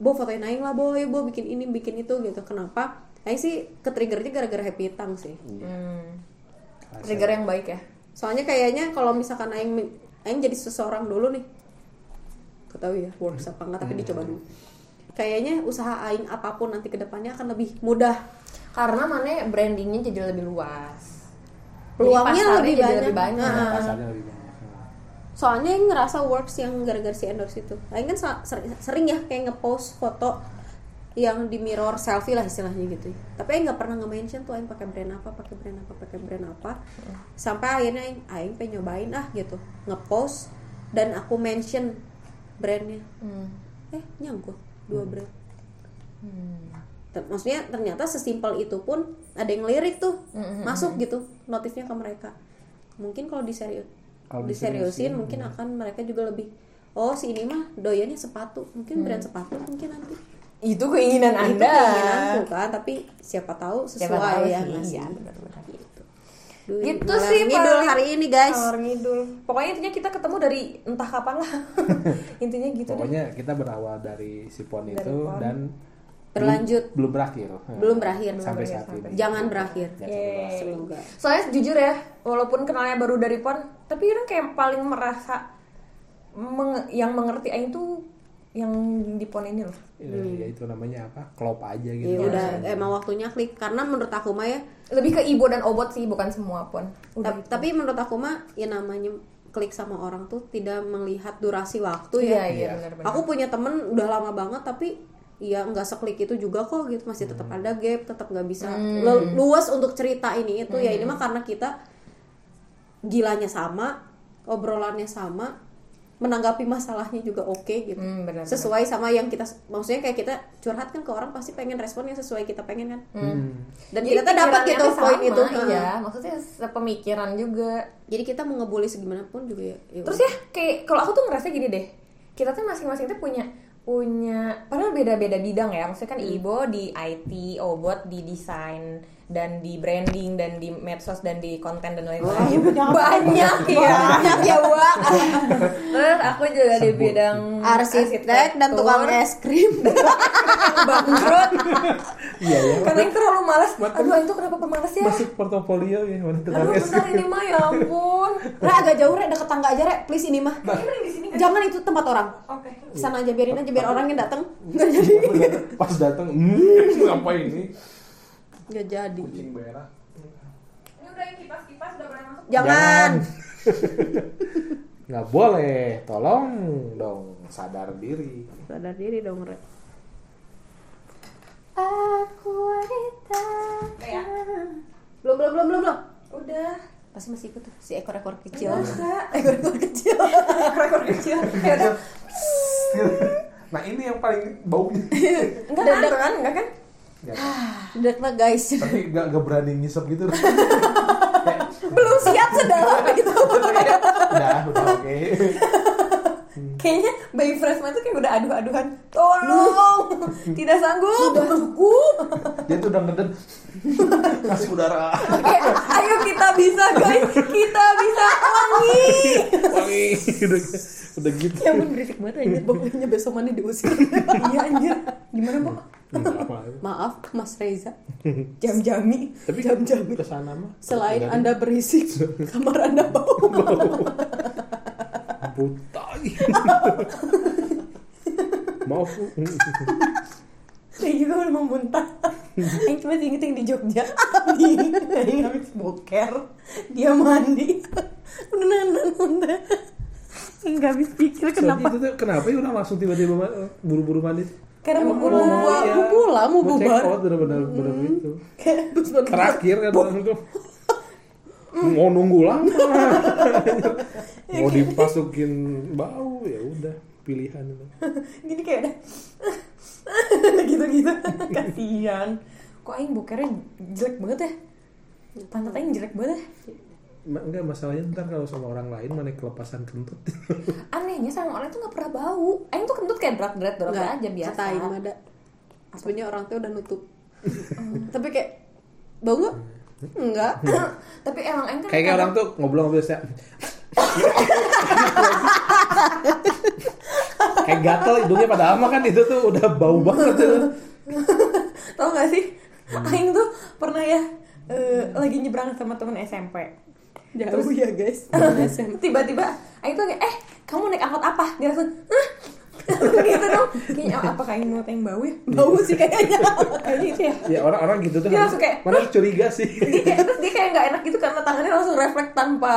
bo fotoin aing lah boh ayo bo bikin ini bikin itu gitu. Kenapa Aing sih ke triggernya gara-gara happy tang sih. Hmm. trigger yang baik ya? Soalnya kayaknya kalau misalkan aing aing jadi seseorang dulu nih. Gak tahu ya works apa enggak tapi dicoba dulu. Kayaknya usaha aing apa pun nanti ke depannya akan lebih mudah. Karena mana brandingnya jadi lebih luas. Peluangnya lebih jadi banyak. lebih banyak. Nah. pasarnya lebih banyak soalnya yang ngerasa works yang gara-gara si endorse itu. Aing kan sering ya kayak ngepost foto yang di mirror selfie lah istilahnya gitu tapi Aing nggak pernah nge-mention tuh Aing pakai brand apa pakai brand apa pakai brand apa. Sampai akhirnya Aing Aing pengen nyobain ah gitu ngepost dan aku mention brandnya. Hmm. eh nyangkut dua brand. Ter- maksudnya ternyata sesimpel itu pun ada yang lirik tuh masuk gitu notifnya ke mereka. Mungkin kalau diserius Kalau diseriusin mungkin akan mereka juga lebih oh si ini mah doyannya sepatu mungkin brand sepatu mungkin nanti itu keinginan itu anda. keinginanku kan tapi siapa tahu sesuai Siapa tahu ya sih. Iya, benar-benar. gitu. Duh, gitu sih ngidul paling- hari ini guys. Ngalor ngidul. Pokoknya intinya kita ketemu dari entah kapan lah. Intinya gitu deh. Pokoknya kita berawal dari si pon Dari itu pon. dan Berlanjut. belum, belum berakhir. Belum berakhir sampai berakhir, saat sampai- ini. Jangan berakhir. Ya, Yeay. semoga. Soalnya jujur ya walaupun kenalnya baru dari pon tapi orang kayak paling merasa meng- yang mengerti Aing tuh yang di pon ini loh. Ya, ya itu namanya apa? Klop aja gitu. Ya udah langsung. emang waktunya klik. Karena menurut aku mah ya lebih ke ibu dan obot sih bukan semua pon. Ta- tapi menurut aku mah ya namanya klik sama orang tuh tidak melihat durasi waktu ya. iya iya Iya. benar-benar. Aku punya temen udah lama banget tapi ya nggak seklik itu juga kok gitu. Masih tetap ada gap tetap nggak bisa le- luas untuk cerita ini itu. Ya ini mah karena kita gilanya sama obrolannya sama menanggapi masalahnya juga oke gitu. Hmm, benar, sesuai sama yang kita maksudnya kayak kita curhat kan ke orang pasti pengen respon yang sesuai kita pengen kan. Hmm. dan Jadi kita tuh dapat gitu poin itu iya. Maksudnya sepemikiran juga. Jadi kita mau ngebully segimanapun juga ya, ya terus ya kayak kalau aku tuh ngerasa gini deh. Kita tuh masing-masing tuh punya punya padahal beda-beda bidang ya. Maksudnya kan Ibo di IT Obot di desain dan di branding dan di medsos dan di konten dan lain-lain. Banyak ya. banyak ya Wak terus aku juga di bidang arsitek dan tukang es krim. Bangkrut iya ya karena itu terlalu malas aduh itu kenapa pemalas ya? Masuk portofolio ya mana tukang aduh bentar ini mah ya ampun. Re agak jauh Re deket tangga aja Re please ini mah. Di sini jangan itu tempat orang. Oke. Sana aja biarin aja biar orang yang datang nggak jadi. Pas datang hmm, apa ini? Nggak jadi. Kucing berak ini udah yang kipas-kipas udah pernah masuk? Jangan. Nggak boleh. Tolong dong. Sadar diri. Sadar diri dong Re aku wanita. Ya? Belum belum belum belum belum. Udah. Pasti masih ikut tuh si ekor ekor kecil. Enggak. ekor ekor kecil. Rekor kecil. Ya udah. Nah ini yang paling baunya enggak kan enggak. kan? Enggak kan? Nggak, udah lah guys. Tapi nggak nggak berani ngisep gitu. Belum siap sedalam itu udah udah oke kayaknya bayi freshman tuh kayak udah aduh-aduhan. Tolong! Tidak sanggup! Udah cukup. Dia tuh udah ngeden. Kasih udara. Kayak, ayo kita bisa guys. Kita bisa. Wangi. Wangi. Udah udah gitu. Ya ampun berisik banget aja pokoknya besok mana diusir. Iya anjir. Gimana bu apa. maaf Mas Reza. Jam-jami. Tapi Jam-jam. ke sana mah. Selain anda berisik kamar anda bau buta maaf saya juga udah mau muntah. Aing cuma inget yang di Jogja. Aing Aing habis boker. Dia mandi. Udah nanan muntah. Nggak habis pikir kenapa kenapa. itu tuh kenapa ya udah langsung tiba-tiba ma- buru-buru mandi? Karena mau mau pulang. mau pulang, mau bubar. bener-bener bener itu. Terus baru terakhir kan itu mau nunggu lama. Mau dipasukin bau ya udah pilihan itu. Gini kayak udah Gitu-gitu. Kasian kok aing bokernya jelek banget ya? Pantat aing jelek banget ya? Ma- enggak masalahnya ntar kalau sama orang lain mana kelepasan kentut? Anehnya sama orang tuh nggak pernah bau. Aing tuh kentut kayak berat berat berat aja biasa. ada. Sebenarnya orang tuh udah nutup. Tapi kayak bau nggak? Enggak. tapi emang aing kan kayak kayak orang tuh ngobrol-ngobrol saya kayak gatel hidungnya pada ama kan itu tuh udah bau banget tuh tau gak sih aing tuh pernah ya eh, lagi nyebrang sama temen SMP Jauh ya guys. tiba-tiba aing tuh kayak eh kamu naik angkot apa dia langsung Hah? gitu dong. Kayaknya oh, apa kayak mau yang bau ya? Bau sih kayaknya. kayaknya itu ya ya orang-orang gitu tuh Dia harus- langsung kayak, mana curiga sih. Dia terus dia kayak nggak enak gitu karena tangannya langsung refleks tanpa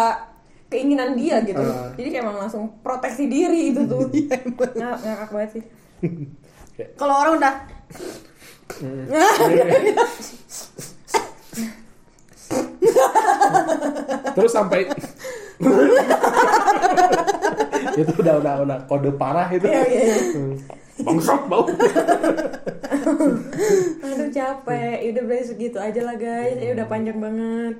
keinginan dia gitu. Ah. jadi kayak emang langsung proteksi diri itu tuh. Nggak- ngakak banget sih. Kalau orang udah terus sampai itu udah udah udah kode parah itu. Iya, iya, iya. Hmm. bangsat bau. Aduh capek. Ya udah berarti segitu aja lah guys. Ya udah panjang banget.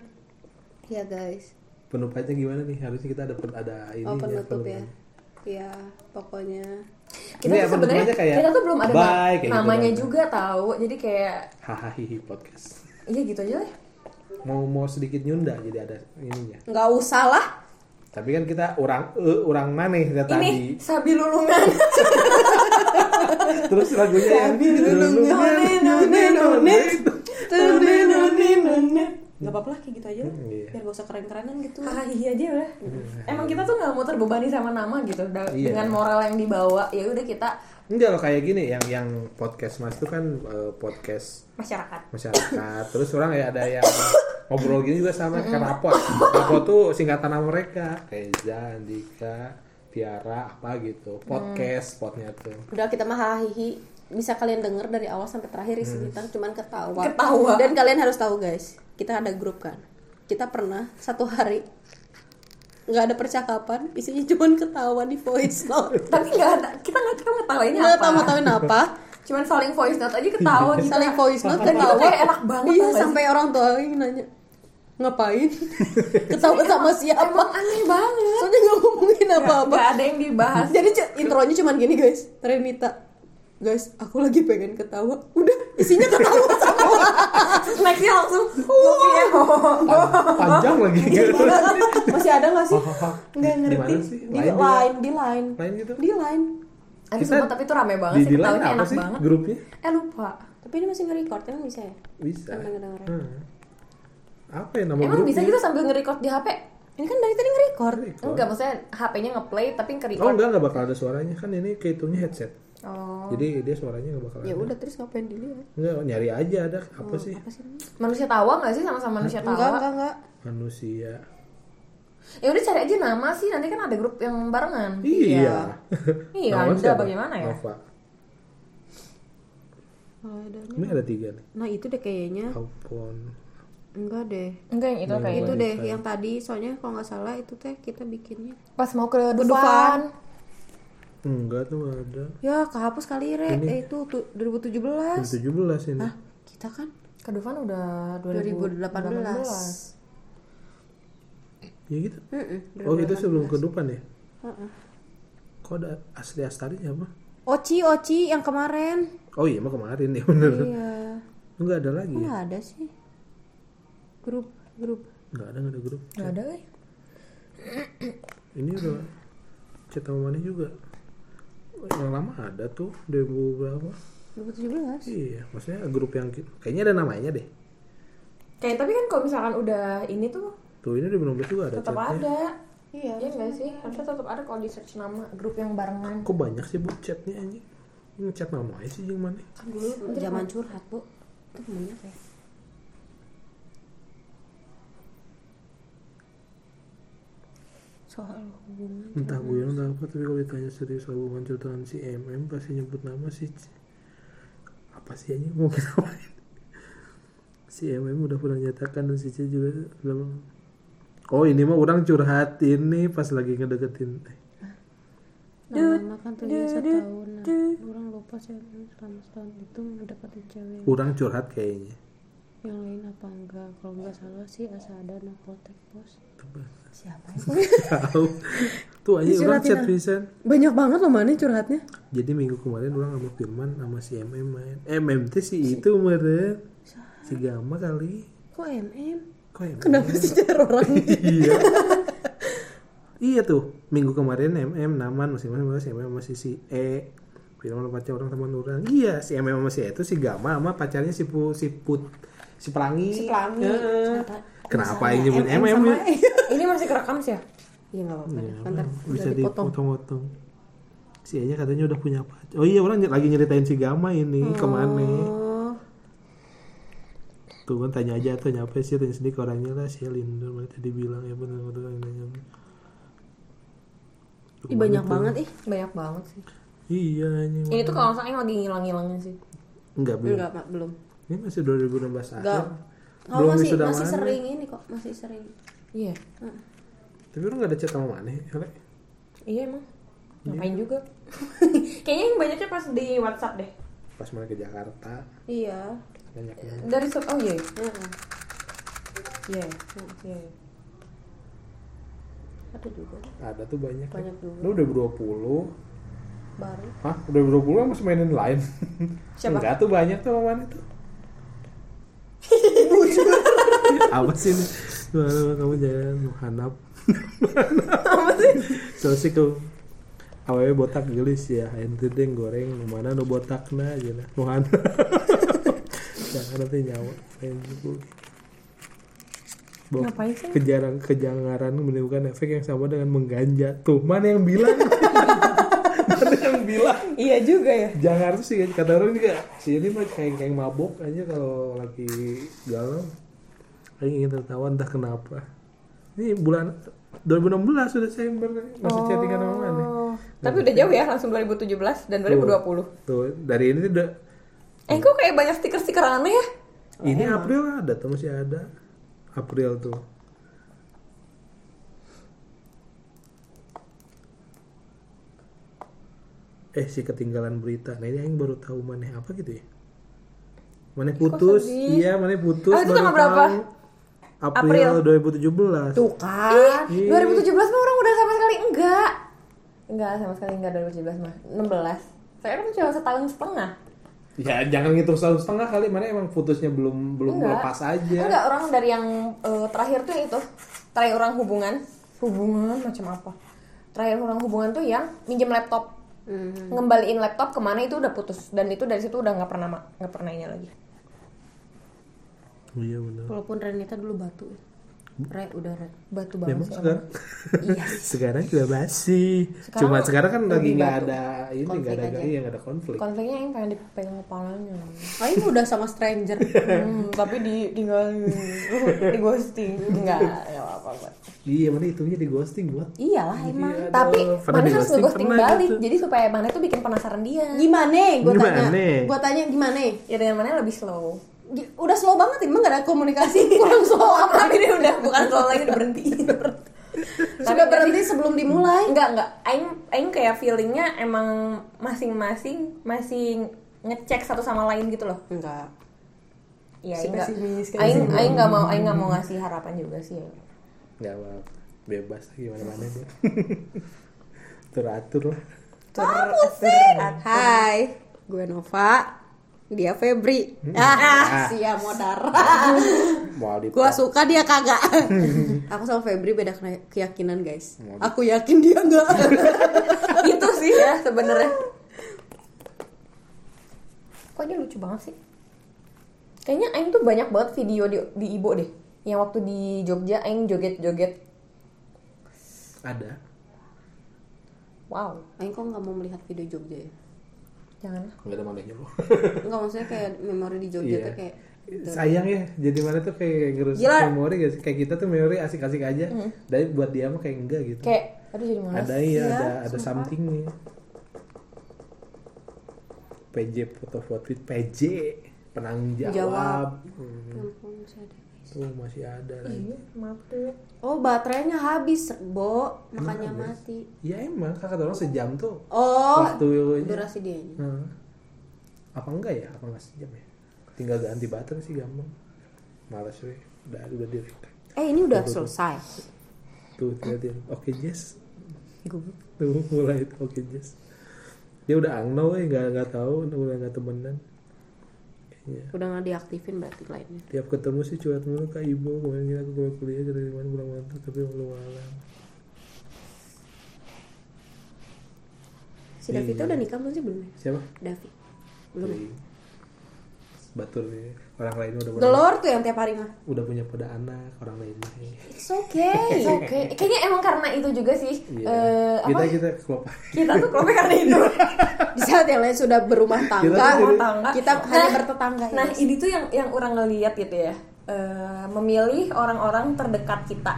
Ya guys. penutupnya gimana nih? Harusnya kita ada ada ini Oh penutup ya. Ya pokoknya. Kita Ini ya, tuh sebenarnya kayak kita tuh belum ada bye, gitu namanya doang. juga tahu jadi kayak hahaha podcast. Iya gitu aja lah mau mau sedikit nyunda jadi ada ininya nggak usah lah. tapi kan kita orang eh, orang maneh ya ini tadi sabi lulungan terus lagunya yang none none none none none none Gak apa-apa lah kayak gitu aja lah. Iya. Biar gak usah keren-kerenan gitu. hahaha aja udah emang kita tuh nggak mau terbebani sama nama gitu Da- Iya. dengan moral yang dibawa ya udah kita enggak loh kayak gini yang yang podcast mas itu kan eh, podcast masyarakat. masyarakat. Terus orang ya ada yang ngobrol gini juga sama kan rapot rapot tuh singkatan nama mereka. Reza Andika Tiara apa gitu. Podcast spotnya tuh. Udah kita mah hahihi bisa kalian denger dari awal sampai terakhir isi kita cuman ketawa. Ketawa. Dan kalian harus tahu guys, kita ada grup kan. Kita pernah satu hari nggak ada percakapan, isinya cuman ketawa di voice note. tapi nggak ada kita nggak tahu ngetawainnya Nggak apa tahu ngetawain apa. cuman saling voice note aja ketawa gitu Saling voice note Dan itu ketawa. kayak enak banget, Iya, sampai orang tua yang nanya ngapain? ketawa sama siapa? emang aneh banget Soalnya nggak ngomongin apa-apa. nggak ada yang dibahas Jadi intronya cuman gini guys, Renita. Guys, aku lagi pengen ketawa. Udah, isinya ketawa semua. Nextnya langsung ngopi ya panjang lagi gitu Masih ada gak sih? Nggak ngerti. Di Line line, di line. gitu Di line. Aduh, Kita sumpah, tapi itu rame banget di sih di line ketawanya apa enak sih banget grupnya eh lupa Tapi ini masih nge-record, emang bisa ya? bisa. Hmm. apa ya nama emang grupnya bisa gitu sambil nge-record di HP Ini kan dari tadi nge-record. enggak maksudnya HP-nya nge-play tapi oh nge-record enggak enggak bakal ada suaranya kan ini kehitungnya headset oh jadi dia suaranya nggak bakal Ya ada udah terus ngapain dilihat? enggak nyari aja ada apa sih Apa sih? manusia tawa nggak sih sama-sama manusia Enggak, tawa enggak, enggak. manusia ya udah cari aja nama sih nanti kan ada grup yang barengan iya Iya, Nama Anda siapa? bagaimana ya? Nova Oh, adanya. ini ada tiga nih Nah, itu deh kayaknya. Alpon Enggak deh. enggak yang itu kayak Itu Iya, deh iya. yang tadi soalnya kalau nggak salah itu teh kita bikinnya. pas mau ke Dufan. Enggak tuh nggak ada Ya, kehapus kali Re. Ini. Eh, itu tu- 2017. 17 ini Hah? Kita kan ke Dufan udah 2018. 2018 ya gitu Mm-mm, oh itu sebelum kedupan ya Heeh. kok ada asli astarinya apa Oci, Oci yang kemarin. oh iya mah kemarin ya bener Iya. enggak ada lagi Kok ya? ada sih? Grup, grup. enggak ada enggak ada grup nggak ada eh. ini udah chat sama mana juga yang lama ada tuh 2000 berapa 2017. iya maksudnya grup yang ki- kayaknya ada namanya deh kayak tapi kan kalau misalkan udah ini tuh tuh ini 2016 juga ada tetap chatnya ada Iya. Iya nggak sih? Harusnya tetap ada kalau di search nama grup yang barengan. kok banyak sih bu chatnya anjing ini chat nama aja sih yang mana Kan dulu zaman curhat, Bu. Itu banyak ya. Soal hubungan. entah guyon entah apa tapi kalau ditanya serius soal hubungan ceritakan si MM pasti nyebut nama si apa sih anjing mau apa si MM udah pernah nyatakan dan si C juga udah oh ini mah orang curhat ini pas lagi ngedeketin eh, Lama kan tuh ya setahun. Nah, orang lupa sih selama setahun itu mendapatkan cewek. orang curhat kayaknya yang lain apa enggak? Kalau nggak salah sih Asada Napotek bos Siapa tahu. Tuh aja orang chat pisan banyak banget loh mana curhatnya. Jadi minggu kemarin orang sama Firman sama si MM main. MM teh si itu meren si Gama kali. Kok MM kok MM kenapa sih cara orang? Iya. Iya tuh minggu kemarin MM naman masing-masing si MM masih si E. Firman pacar orang teman orang iya si MM sama si E itu si Gama sama pacarnya si Pu, si Put si Pelangi Si Pelangi. Ternyata kenapa ini nyebut MM ya. Ini masih kerekam sih ya? iya nggak apa-apa. Ntar bisa dipotong-potong si E nya katanya udah punya pacar. Oh iya orang lagi nyeritain si Gama ini ke mana? Oh tuh kan tanya aja tuh nyapa sih? Tanya sendiri ke orangnya lah si Linda mana tadi bilang? Ya benar benar yang nanya Ih, banyak banget ih. Banyak banget sih. iya ini Ini tuh kalau yang lagi ngilang-ngilangnya sih. enggak belum. Enggak belum ini masih 2016 akhir enggak oh belum masih wisuda masih mana. sering ini kok masih sering Iya. tapi orang nggak ada chat sama mana Hele? Iya emang. Ngapain juga? Kayaknya yang banyaknya pas di WhatsApp deh. pas mana ke Jakarta iya banyak banget Dari sub oh iya. Heeh. Iya. Iya. ada juga ada tuh banyak Banyak juga. lu udah 20 baru Hah? Udah 20 masih mainin lain? Siapa? Enggak tuh banyak tuh sama mana tuh Apa sih ini? Gimana kamu jangan menghanap Apa sih? Sih kau Awalnya botak gelis ya. Ente deh goreng. Mana nu botak na aja lah. Nu hanap Jangan nanti nyawa. Bahwa Ngapain sih? Kejarang, kejangaran menimbulkan efek yang sama dengan mengganja. Tuh mana yang bilang? Mana yang bilang? Iya juga ya. jangan sih kata orang juga. Si ini mah kayak kayak mabok aja kalau lagi galau kayak ingin tertawa entah kenapa. Ini bulan 2016 sudah Desember masih chattingan sama mana Oh. Tapi udah jauh ya, langsung 2017 dan 2020. tuh dari ini tuh udah Eh kok kayak banyak stiker-stiker aneh ya? ini April ada tuh masih ada. April tuh. Eh si ketinggalan berita. Nah ini yang baru tahu mana apa gitu ya? Mana putus. iya mana putus Oh, itu baru tanggal berapa? tahu. April, 2017 Tuh kan. Ih. 2017 mah orang udah sama sekali enggak. Enggak sama sekali enggak 2017 mah. 16. Saya kan cuma setahun setengah. ya jangan ngitung setahun setengah kali mana emang putusnya belum belum Enggak. lepas aja Enggak, orang dari yang eh, terakhir tuh itu. Terakhir orang hubungan. Hubungan macam apa? Terakhir orang hubungan tuh yang minjem laptop. Hmm. Ngembaliin laptop ke mana itu udah putus dan itu dari situ udah nggak pernah nggak pernah ini lagi. Iya benar. Walaupun Renita dulu batu. Re udah Re. Batu banget memang sih sekarang. Iya. sekarang juga masih Sekarang cuma sekarang kan lagi nggak ada ini nggak ada aja. iya nggak ada konflik. Konfliknya yang pengen dipegang kepalanya. oh ini udah sama stranger. Hmm, tapi di tinggalin di ghosting enggak enggak apa-apa buat iya mana itunya di ghosting buat iyalah emang. Iya, tapi mana harus di-ghosting? nge-ghosting Pernah balik? gitu. jadi supaya mana tuh bikin penasaran dia. Gimana gue tanya. Gue tanya gimana ya dengan mana lebih slow udah slow banget emang gak ada komunikasi. Kurang slow apa? Tapi dia udah bukan slow lagi udah berhenti. Sudah berhenti sebelum dimulai? Enggak enggak aing aing kayak feelingnya emang masing-masing masih ngecek satu sama lain gitu loh. Enggak Iya, Si aing kan. aing aing nggak mau aing nggak mau ngasih harapan juga sih. nggak apa bebas gimana mana dia. Teratur lah. Hai, gue Nova, dia Febri. Ah, sia modar. mau di gue suka dia kagak. Aku sama Febri beda keyakinan guys. Aku yakin dia enggak. itu sih ya sebenarnya. Kok dia lucu banget sih? Kayaknya Aing tuh banyak banget video di, di Ibo deh. Yang waktu di Jogja Aing joget-joget. ada Wow, Aing kok nggak mau melihat video Jogja ya? Jangan. nggak ada manehnya loh Enggak maksudnya kayak memori di Jogja Iya. tuh kayak sayang ya jadi mana tuh kayak ngerusak Gila. memori gak sih kayak kita tuh memori asik-asik aja tapi buat dia mah kayak enggak gitu Kayak aduh jadi males. ada iya Iya, ada ada sumpah. something nih PJ foto foto PJ penanggung jawab, Jawab. Hmm, Ya ampun, tuh masih ada lagi Iya, maaf tuh. Oh baterainya habis, Bo, makanya habis? mati. ya emang kakak orang sejam tuh Oh, waktu durasi dianya. Hmm. apa enggak ya apa enggak sejam ya tinggal ganti baterai sih gampang Males weh. Udah udah di Eh ini udah selesai. Tuh liatin. Oke Jess. Gue Tuh mulai itu oke Jess. Dia udah angno weh, nggak nggak tahu, udah nggak temenan. Kayaknya. udah nggak diaktifin berarti lainnya. Tiap ketemu sih curhat mulu kak ibu kemarin aku keluar kuliah dari mana pulang mantap tapi belum malam. Si Davi tuh udah nikah belum sih belum? ya? Siapa? Davi belum. ya? Iya. Batur nih. Orang lain udah pada, Gelor tuh yang tiap hari mah. udah punya pada anak, orang lain nih. It's okay. Oke, kayaknya emang karena itu juga sih. Iya. eh, kita apa? kita klop. Kita tuh klopnya karena itu. Di saat yang lain sudah berumah tangga, Kita Tangga. kita hanya Nah, bertetangga. ya, Nah, guys. ini tuh yang yang orang ngeliat gitu ya. Eh, memilih orang-orang terdekat kita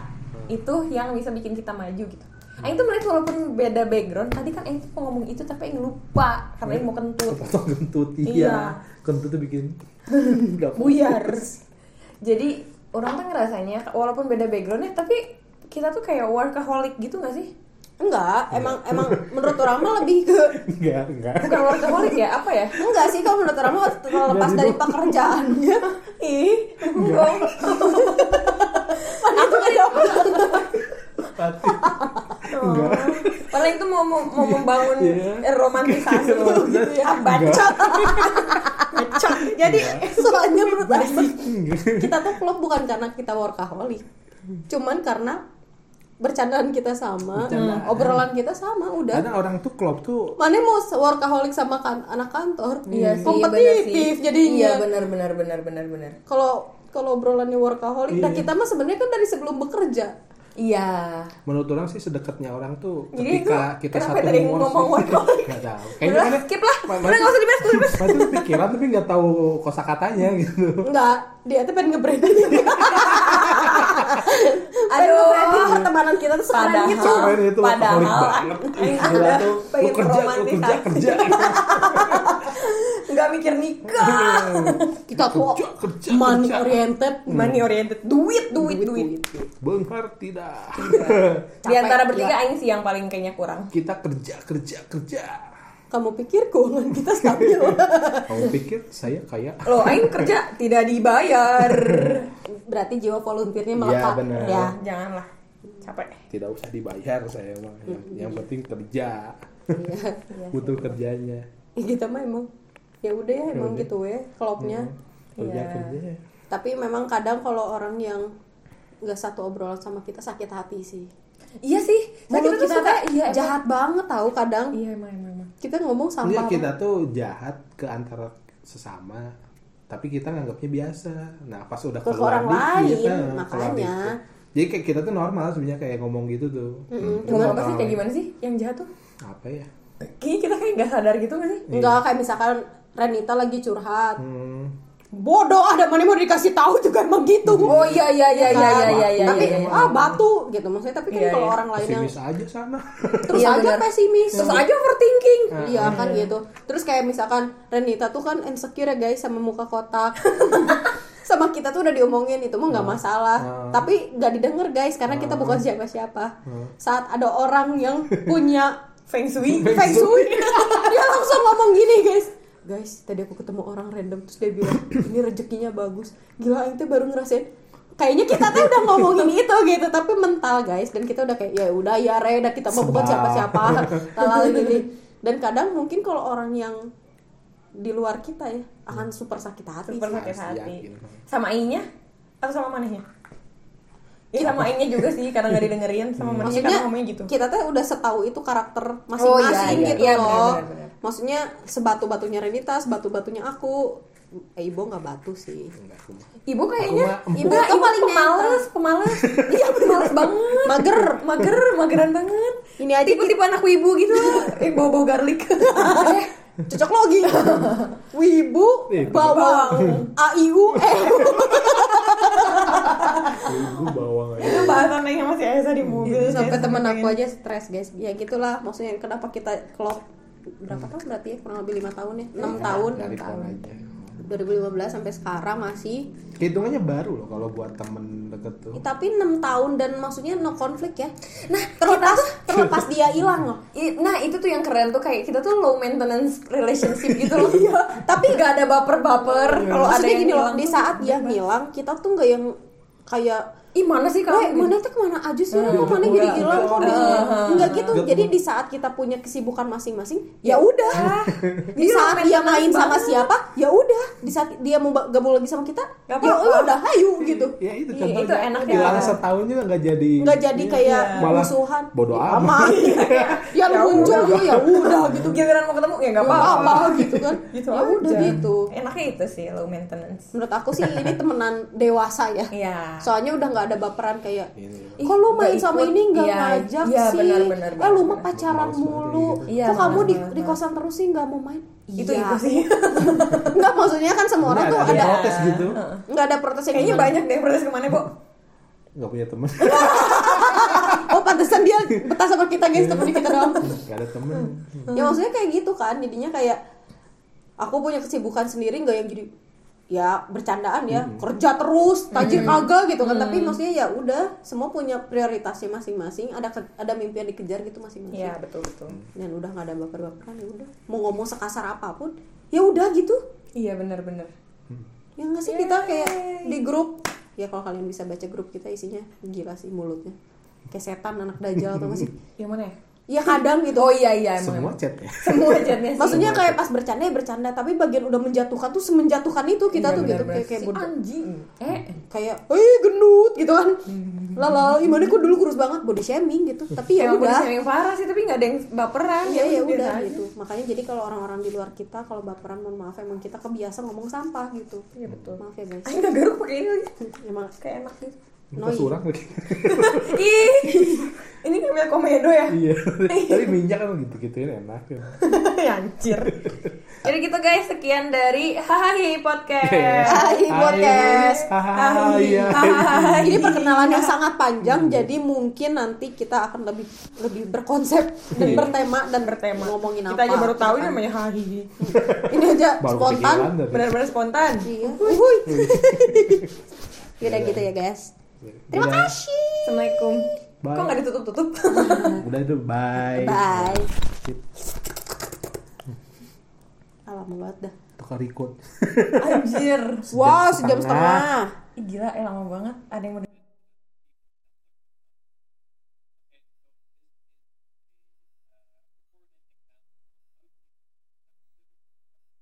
itu yang bisa bikin kita maju gitu. Aing tuh melihat walaupun beda background, tadi kan Aing tuh mau ngomong itu tapi Aing lupa karena Aing mau kentut. Kepotong kentut Iya. iya. Kentut tuh bikin buyar. Jadi orang tuh ngerasanya walaupun beda backgroundnya tapi kita tuh kayak workaholic gitu gak sih? enggak, emang emang menurut orang mah lebih ke Enggak, enggak. Bukan workaholic ya, apa ya? enggak sih kalau menurut orang mah terlepas dari pekerjaannya. Ih, enggak. Aku jawab. Pati. Enggak. Padahal itu mau mau, mau membangun Iya. eh, romantisasi gitu ya. Ah, bacot. Bacot. Jadi Soalnya menurut aku kita tuh klub bukan karena kita workaholic, cuman karena bercandaan kita sama, Bercandaan. obrolan kita sama, udah. Karena orang tuh klop tuh Mana mau workaholic sama kan anak kantor? Iya sih, kompetitif jadinya. Iya benar benar benar benar benar. Kalau kalau obrolannya workaholic, nah Iya. kita mah sebenarnya kan dari sebelum bekerja. Iya. menurut orang sih sedekatnya orang tuh Jadi ketika itu kita satu tadi ngomong sih. workaholic? Nggak tahu. Udah, Kayaknya kan skip lah. Udah nggak usah dibahas, dibahas. Masih pikiran tapi nggak tahu kosakatanya gitu. Enggak, dia tuh pengen nge-branding. Aduh. Aduh, pertemanan kita tuh sekarang Padahal- gitu. Keren itu Padahal banget. Aing Gila udah tuh, lu pengen kerja, lu kerja, kerja. Nggak mikir nikah. Kita tuh Kerja, kerja, money kerja. oriented. Money oriented. Duit, duit, duit. Benghar tidak. Di antara bertiga Aing sih yang paling kayaknya kurang. Kita kerja, kerja, kerja. Kamu pikir keuangan kita stabil? Kamu pikir saya kayak Loh, Aing kerja tidak dibayar. Berarti jiwa volunteernya Iya, melekat. benar. Ya. Janganlah. Capek. tidak usah dibayar saya mah. Yang, yang penting kerja. Iya. Butuh kerjanya. Ya, kita mah emang ya udah ya emang udah. gitu ya klubnya. Kerja, Iya. kerja. Tapi memang kadang kalau orang yang nggak satu obrolan sama kita sakit hati sih. Iya sih. Mulut tuh kita suka- tuh iya, jahat banget tahu kadang. Iya, emang emang. emang. Kita ngomong Enggak, sampah. kita tuh jahat ke antara sesama tapi kita nganggapnya biasa. Nah, pas udah Ke keluar orang dikit, lain, nah, makanya. Jadi kayak kita tuh normal sebenarnya kayak ngomong gitu tuh. Hmm, Ngomong apa sih kayak gimana sih yang jahat tuh? Apa ya? Kayaknya kita kayak nggak sadar gitu nggak sih? Enggak kayak misalkan Renita lagi curhat. Hmm, Bodoh ada mana mau dikasih tahu juga emang gitu. Oh iya iya iya iya iya iya iya. tapi iya, iya. ah batu gitu maksudnya tapi kan Iya, kalau iya. orang lain yang pesimis aja sana. terus Iya, aja benar. pesimis Terus aja overthinking. Iya kan gitu. Terus kayak misalkan Renita tuh kan insecure ya guys sama muka kotak. sama kita tuh udah diomongin itu mah nggak masalah. Hmm. Tapi nggak didengar guys karena kita bukan siapa-siapa. Saat ada orang yang punya Feng Shui. feng shui, dia langsung ngomong gini guys. Guys, tadi aku ketemu orang random terus dia bilang ini rezekinya bagus. Gila, itu baru ngerasain kayaknya kita tuh udah ngomongin itu gitu tapi mental guys dan kita udah kayak ya udah ya Reda kita mah bukan siapa-siapa gini dan kadang mungkin kalau orang yang di luar kita ya akan super sakit hati Super sih. sakit hati. yakin. Sama Aingnya atau sama manehnya? Iya sama Aingnya juga sih karena nggak didengerin sama manehnya maksudnya karena ngomongnya gitu. kita tuh udah setahu itu karakter Oh, masing-masing iya, iya. gitu Iya, loh benar, benar, benar. Maksudnya sebatu batunya Renita sebatu batunya aku eh, ibu nggak batu sih. Ibu kayaknya ibu, ibu paling pemalas, pemalas. Iya pemalas banget. mager Mager, mageran banget. Ini aja tipe-tipe anak wibu gitu. Eh bau-bau garlic. eh cocok logi wibu Eh, bawang aiu eh Ibu bawang aja. Itu bahasan yang masih Esa di mobil. sampai pengen- aku aja stres guys ya gitulah maksudnya kenapa kita klop berapa tahun berarti ya? Kurang lebih lima tahun ya? Enam tahun. Dari tahun aja. 2015 sampai sekarang masih. Hitungannya baru loh kalau buat temen deket tuh. Tapi enam tahun dan maksudnya no konflik ya. Nah terlepas terlepas dia hilang loh. Nah itu tuh yang keren tuh kayak kita tuh low maintenance relationship gitu loh. Tapi nggak ada baper-baper. Kalau ada yang gini loh hilang di saat dia ngilang kita tuh nggak yang kayak Ih mana sih Weh, kamu? mana tuh ke mana aja sih? Iya, Kok mana udah, jadi hilang? Kok udah. bisa? Enggak gitu. Jadi di saat kita punya kesibukan masing-masing, ya udah. Di Iya, saat dia main sama banget. siapa, ya udah. Di saat dia mau gabung lagi sama kita, Gak ya apa-apa. udah ayo gitu. ya itu Iya, contohnya itu enaknya. hilang setahun juga nggak jadi Nggak jadi kayak musuhan. bodo Ya, amat. Yang muncul juga ya udah gitu. Giliran mau ketemu ya nggak apa-apa. gitu kan. Gitu ya udah gitu. Enaknya itu sih low maintenance. Menurut aku sih ini temenan dewasa ya. Iya. Soalnya udah nggak ada baperan kayak Ini. Kok lu main Nggak sama ikut. ini nggak Iya, ngajak iya, sih? benar, benar, eh lu mah benar. pacaran Males mulu. banget Iya, Kok kamu di, di kosan terus sih nggak mau main? Itu Iya. itu sih. Enggak maksudnya kan semua orang tuh ada, ada protes gitu nggak ada protes Kayaknya gimana. banyak deh yang protes ke mana, Bo? nggak punya temen Oh pantesan dia betah sama kita guys temen kita doang. nggak ada temen ya maksudnya kayak gitu kan jadinya kayak aku punya kesibukan sendiri nggak yang jadi ya bercandaan ya kerja terus tajir kagak gitu kan. Tapi maksudnya ya udah semua punya prioritasnya masing-masing ada ke- ada mimpi yang dikejar gitu masing-masing. Iya, betul betul. dan udah nggak ada baper-baperan ya udah. Mau ngomong sekasar apa pun ya udah gitu. Iya, benar-benar. ya nggak sih kita kayak di grup. Ya kalau kalian bisa baca grup kita isinya gila sih mulutnya. Kayak setan anak dajal atau nggak sih? Yang mana ya? Ya kadang gitu. Oh iya iya emang. semua chat ya? Semua chatnya sih. maksudnya kayak pas bercanda ya bercanda. Tapi bagian udah menjatuhkan tuh semenjatuhkan itu kita Iya, tuh gitu. benar-benar. kayak kayak Si bodoh. anjing. Eh, kayak eh gendut gitu kan. Lala gimana? Kok dulu kurus banget? Body shaming gitu. Tapi ya udah udah. yang parah sih tapi nggak ada yang baperan. Ya ya biasa udah aja. gitu. makanya jadi kalau orang-orang di luar kita kalau baperan mohon maaf emang kita kebiasa ngomong sampah gitu. Iya betul. maaf ya guys. Ayo nggak garuk pakai ini lagi. emang Kayak enak gitu. Noi. surang lagi. Ih, ini kayak komedo ya? iya tapi minyak kan gitu gituin enak ya Anjir. Jadi gitu guys, sekian dari Hahahi Podcast. Hai podcast hahaha iya ini perkenalan yang sangat panjang jadi mungkin nanti kita akan lebih lebih berkonsep dan Iya. bertema dan Bertema. ngomongin apa Kita aja baru tahu gitu kan. namanya Hahihi. ini aja spontan Benar-benar spontan. iya. Yaudah gitu ya guys terima kasih Assalamualaikum. Bye. Kok nggak ditutup-tutup? udah itu bye bye lama banget dah tukar record Anjir. wow sejam setengah. setengah Ih, gila, eh lama banget. Ada yang mau